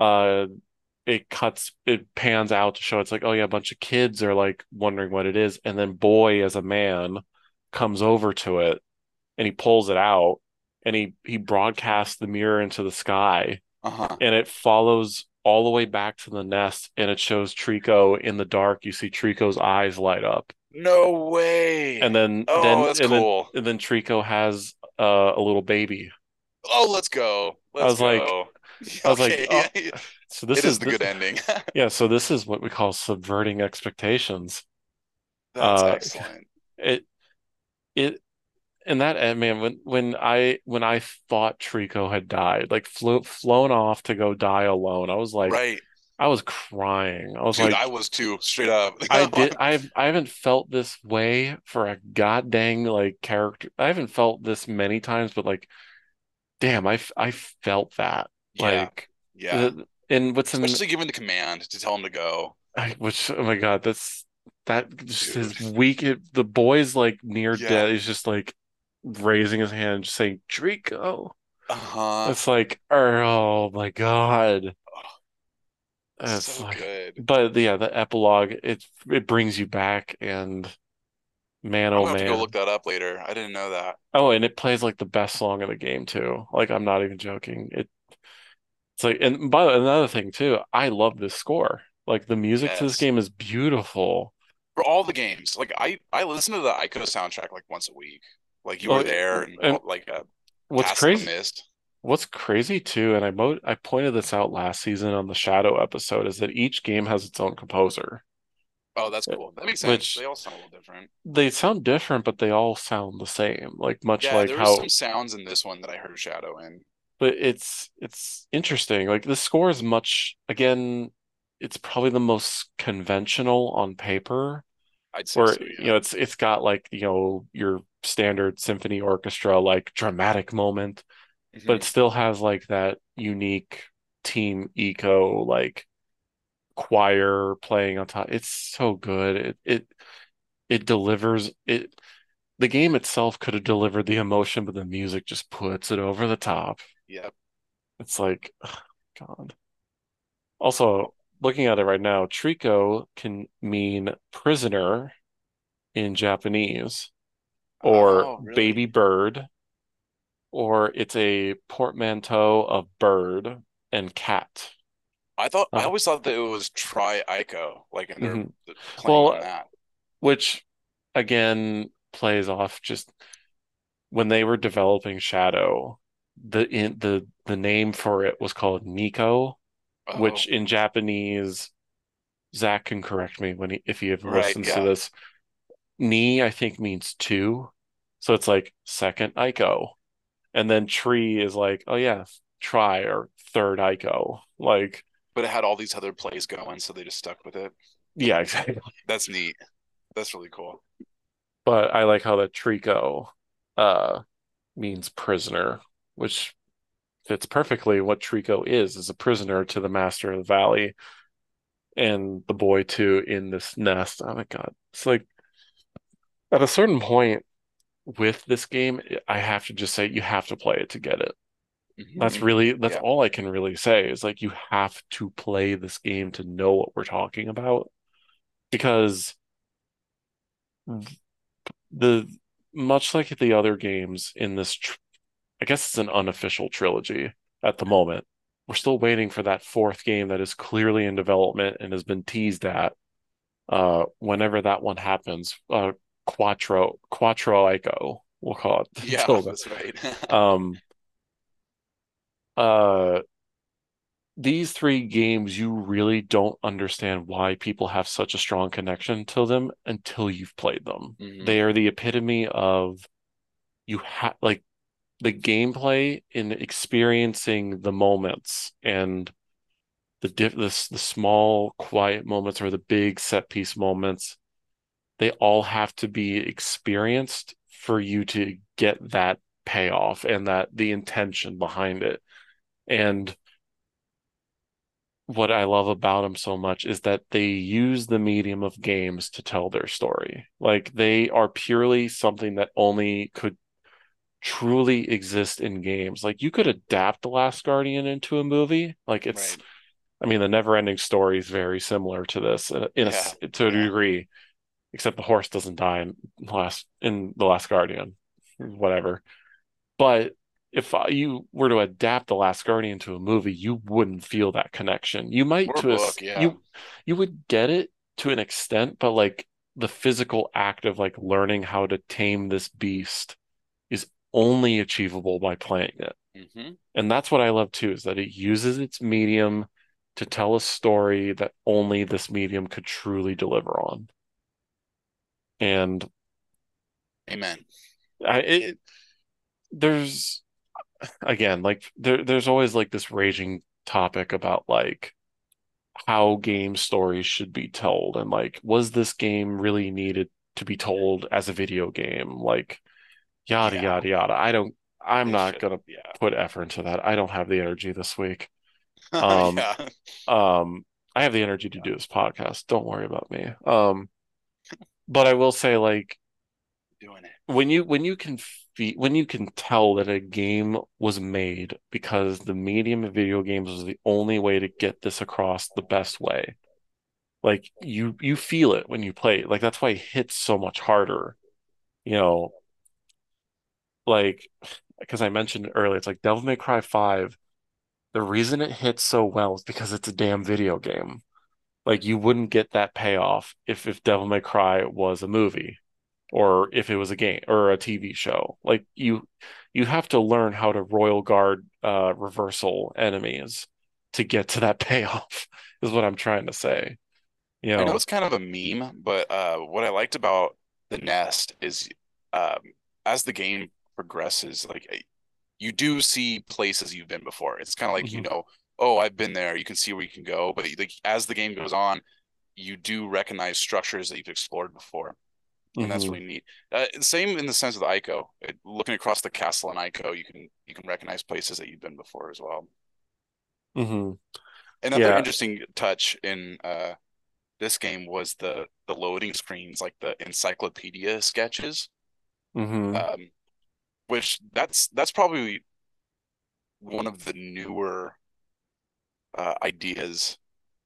A: uh it cuts it pans out to show it's like, oh yeah, a bunch of kids are like wondering what it is, and then boy as a man comes over to it and he pulls it out and he he broadcasts the mirror into the sky
B: Uh-huh.
A: and it follows all the way back to the nest and it shows Trico in the dark. You see Trico's eyes light up.
B: No way.
A: And then
B: Oh,
A: then
B: that's
A: and
B: cool.
A: then and then Trico has uh, a little baby.
B: Oh, let's go.
A: I
B: Let's
A: was like
B: go.
A: I was like, oh, so this is
B: is the
A: this,
B: good ending.
A: yeah, so this is what we call subverting expectations.
B: That's
A: Uh
B: excellent.
A: it it and that end, man, when when I when I thought Trico had died, like flew flown off to go die alone, I was like
B: Right.
A: I was crying. I was
B: Dude,
A: like
B: I was too, straight up.
A: I did. I've I haven't felt this way for a god dang like character. I haven't felt this many times, but like, damn, I I felt that
B: Yeah,
A: like,
B: yeah.
A: the, and what's in
B: Especially given the command to tell him to go.
A: I, which oh my god, that's that just his
B: Dude.
A: weak. The boy's like near
B: Yeah.
A: death. He's just like raising his hand, just saying Trico.
B: Uh-huh.
A: It's like, oh my god,
B: Oh,
A: it's
B: so
A: like,
B: good.
A: but yeah, the epilogue it it brings you back, and man, oh
B: gonna go look that up later. I didn't know that.
A: Oh, and it plays like the best song in the game too. Like I'm not even joking. It it's like and by the way, another thing too, I love this score. Like the music to this game is beautiful.
B: For all the games. Like I I listen to the Ico soundtrack like once a week. Like you were there and,
A: and
B: like uh,
A: what's crazy what's crazy too, and I mo I pointed this out last season on the Shadow episode, is that each game has its own composer.
B: Oh, that's cool. That makes sense.
A: Which
B: They all sound a little different.
A: they sound different, but they all sound the same. Like much
B: Yeah,
A: like
B: there
A: how
B: some sounds in this one that I heard Shadow in.
A: But it's it's interesting. Like the score is much again, it's probably the most conventional on paper
B: I'd say
A: where
B: so,
A: you know it's it's got like you know your standard symphony orchestra like dramatic moment, but
B: Mhm.
A: it still has like that unique Team Ico like choir playing on top. It's so good. It it it delivers it. The game itself could have delivered the emotion, but the music just puts it over the top.
B: Yep.
A: It's like, God. Also, looking at it right now, Trico can mean prisoner in Japanese, or
B: Oh, really?
A: baby bird, or it's a portmanteau of bird and cat.
B: I thought I
A: Uh,
B: always thought that it was Try Ico, like they're
A: mhm.
B: playing
A: Well,
B: that.
A: which again plays off just when they were developing Shadow, the in the the name for it was called Nico,
B: Oh,
A: which in Japanese, Zach can correct me when he if he ever
B: right,
A: listens to this. Ni, I think, means two. So it's like second Ico. And then tree is like, oh yeah, try or third Ico. Like,
B: But it had all these other plays going, so they just stuck with it.
A: yeah, exactly.
B: That's neat. That's really cool.
A: But I like how that Trico uh means prisoner, which fits perfectly what Trico is, is a prisoner to the master of the valley and the boy too in this nest. Oh my God. It's like at a certain point with this game, I have to just say you have to play it to get it. That's
B: Mhm.
A: really that's
B: Yeah.
A: all I can really say is like you have to play this game to know what we're talking about because the much like the other games in this tr I guess it's an unofficial trilogy at the moment. We're still waiting for that fourth game that is clearly in development and has been teased at. Uh, whenever that one happens, uh, Quattro Quattro Ico, we'll call it
B: Yeah, that's right.
A: Um, uh, these three games, you really don't understand why people have such a strong connection to them until you've played them.
B: Mhm.
A: They are the epitome of you have like the gameplay in experiencing the moments and the diff the, the small quiet moments or the big set piece moments they all have to be experienced for you to get that payoff and that the intention behind it and what I love about them so much is that they use the medium of games to tell their story. Like they are purely something that only could truly exist in games. Like you could adapt The Last Guardian into a movie. Like it's,
B: Right.
A: I mean, the never-ending story is very similar to this in a,
B: Yeah.
A: to a degree, except the horse doesn't die in last in The Last Guardian, whatever. But if you were to adapt The Last Guardian to a movie, you wouldn't feel that connection. You might
B: Or
A: to a,
B: yeah.
A: you you would get it to an extent, but like the physical act of like learning how to tame this beast only achievable by playing it.
B: hmm
A: And that's what I love too, is that it uses its medium to tell a story that only this medium could truly deliver on. And
B: Amen.
A: I it, there's again like there there's always like this raging topic about like how game stories should be told and like was this game really needed to be told as a video game like yada
B: Yeah.
A: yada yada I don't I'm
B: They
A: not
B: should-
A: gonna
B: Yeah.
A: put effort into that I don't have the energy this week Um,
B: yeah.
A: um I have the energy to do this podcast don't worry about me um but I will say like
B: Doing it.
A: when you when you can fe when you can tell that a game was made because the medium of video games was the only way to get this across the best way like you you feel it when you play it. like that's why it hits so much harder you know like because I mentioned it earlier it's like Devil May Cry 5 the reason it hits so well is because it's a damn video game like you wouldn't get that payoff if if Devil May Cry was a movie or if it was a game or a TV show. Like you you have to learn how to royal guard uh reversal enemies to get to that payoff is what I'm trying to say. You
B: I know
A: know,
B: it's kind of a meme, but uh, what I liked about the Nest is um, as the game progresses, like you do see places you've been before. It's kind of like you
A: Mhm.
B: know, oh, I've been there. You can see where you can go, but like as the game goes on, you do recognize structures that you've explored before, and that's
A: Mhm.
B: really neat. Uh, same in the sense of the Ico. It, looking across the castle in Ico, you can you can recognize places that you've been before as well.
A: Mhm.
B: Another
A: Yeah.
B: interesting touch in uh, this game was the the loading screens, like the encyclopedia sketches,
A: Mhm.
B: um, which that's that's probably one of the newer uh, ideas.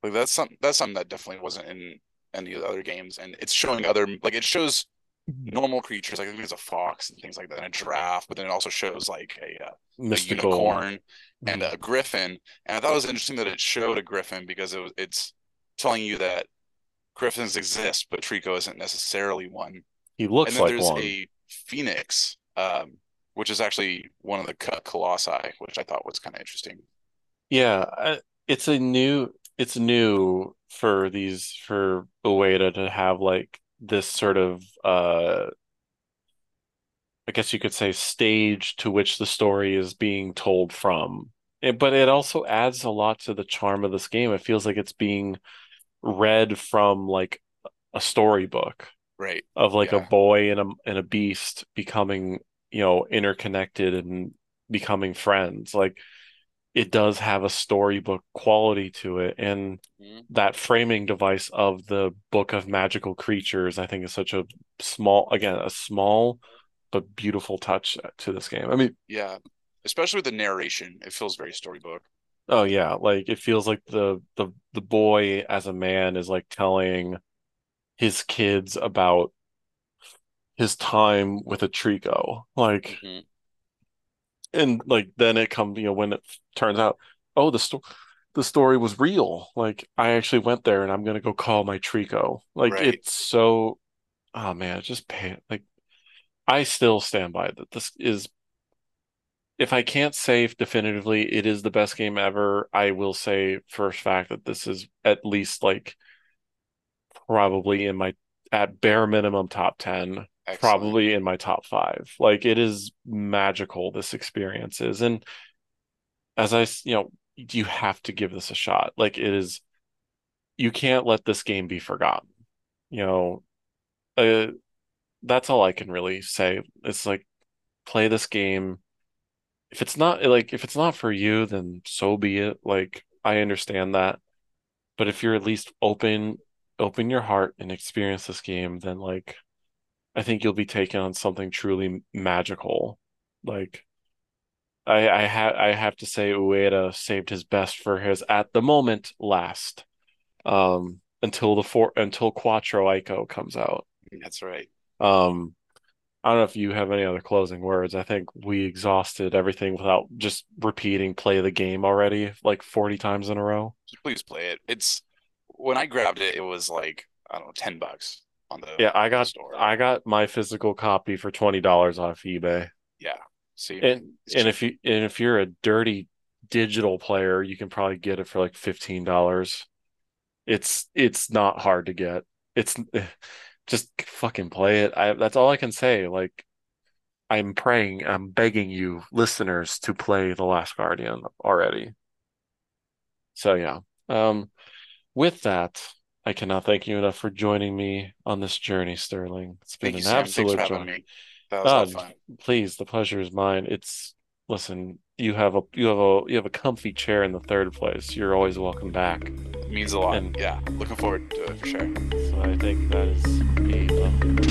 B: Like that's some that's something that definitely wasn't in any of the other games, and it's showing other like it shows normal creatures, like I think there's a fox and things like that, and a giraffe, but then it also shows like a, uh, a unicorn and
A: Mhm.
B: a griffin. And I thought it was interesting that it showed a griffin because it was it's telling you that griffins exist, but Trico isn't necessarily one.
A: He
B: And
A: looks
B: then
A: like
B: there's
A: one.
B: a phoenix, um, which is actually one of the co- colossi, which I thought was kind of interesting.
A: Yeah, it's a new it's new for these for Ueda to have like this sort of uh I guess you could say stage to which the story is being told from. It- but it also adds a lot to the charm of this game. It feels like it's being read from like a storybook
B: Right.
A: of like a boy and a and a beast becoming, you know, interconnected and becoming friends. Like it does have a storybook quality to it, and
B: Mhm.
A: that framing device of the Book of Magical Creatures, I think, is such a small, again, a small but beautiful touch to this game. I mean,
B: Yeah. Especially with the narration, it feels very storybook.
A: oh yeah, like it feels like the the the boy as a man is like telling his kids about his time with a Trico. Like
B: Mhm.
A: and like then it comes, you know, when it turns out, oh, the story the story was real. Like I actually went there and I'm gonna go call my Trico. Like
B: Right.
A: it's so oh man, it just pay like I still stand by that this is if I can't say definitively it is the best game ever, I will say a fact that this is at least like probably in my at bare minimum top 10
B: Excellent.
A: probably in my top five. Like it is magical, this experience is. And as I, you know, you have to give this a shot. Like it is, you can't let this game be forgotten. You know, uh, that's all I can really say. It's like play this game. If it's not like if it's not for you, then so be it. Like I understand that. But if you're at least open, open your heart and experience this game, then like I think you'll be taken on something truly magical. Like I I ha I have to say Ueda saved his best for his at the moment last. Um until the four until Quattro Ico comes out.
B: That's right.
A: Um I don't know if you have any other closing words. I think we exhausted everything without just repeating play the game already like 40 times in a row.
B: Please play it. It's when I grabbed it, it was like I don't know, ten bucks on the
A: Yeah, I got
B: store.
A: I got my physical copy for $20 off eBay.
B: yeah. See,
A: And and
B: cheap.
A: if you and if you're a dirty digital player, you can probably get it for like $15. It's it's not hard to get. It's just fucking play it. I that's all I can say. Like I'm praying, I'm begging you listeners to play The Last Guardian already. So yeah. Um with that, I cannot thank you enough for joining me on this journey, Sterling. It's been
B: thank you,
A: an.
B: Thanks
A: absolute joy.
B: me. That was a lot of fun.
A: please, the pleasure is mine. It's listen, you have a you have a you have a comfy chair in the third place. You're always welcome back.
B: It means a lot.
A: And-
B: yeah, looking forward to it for sure.
A: So I think that is a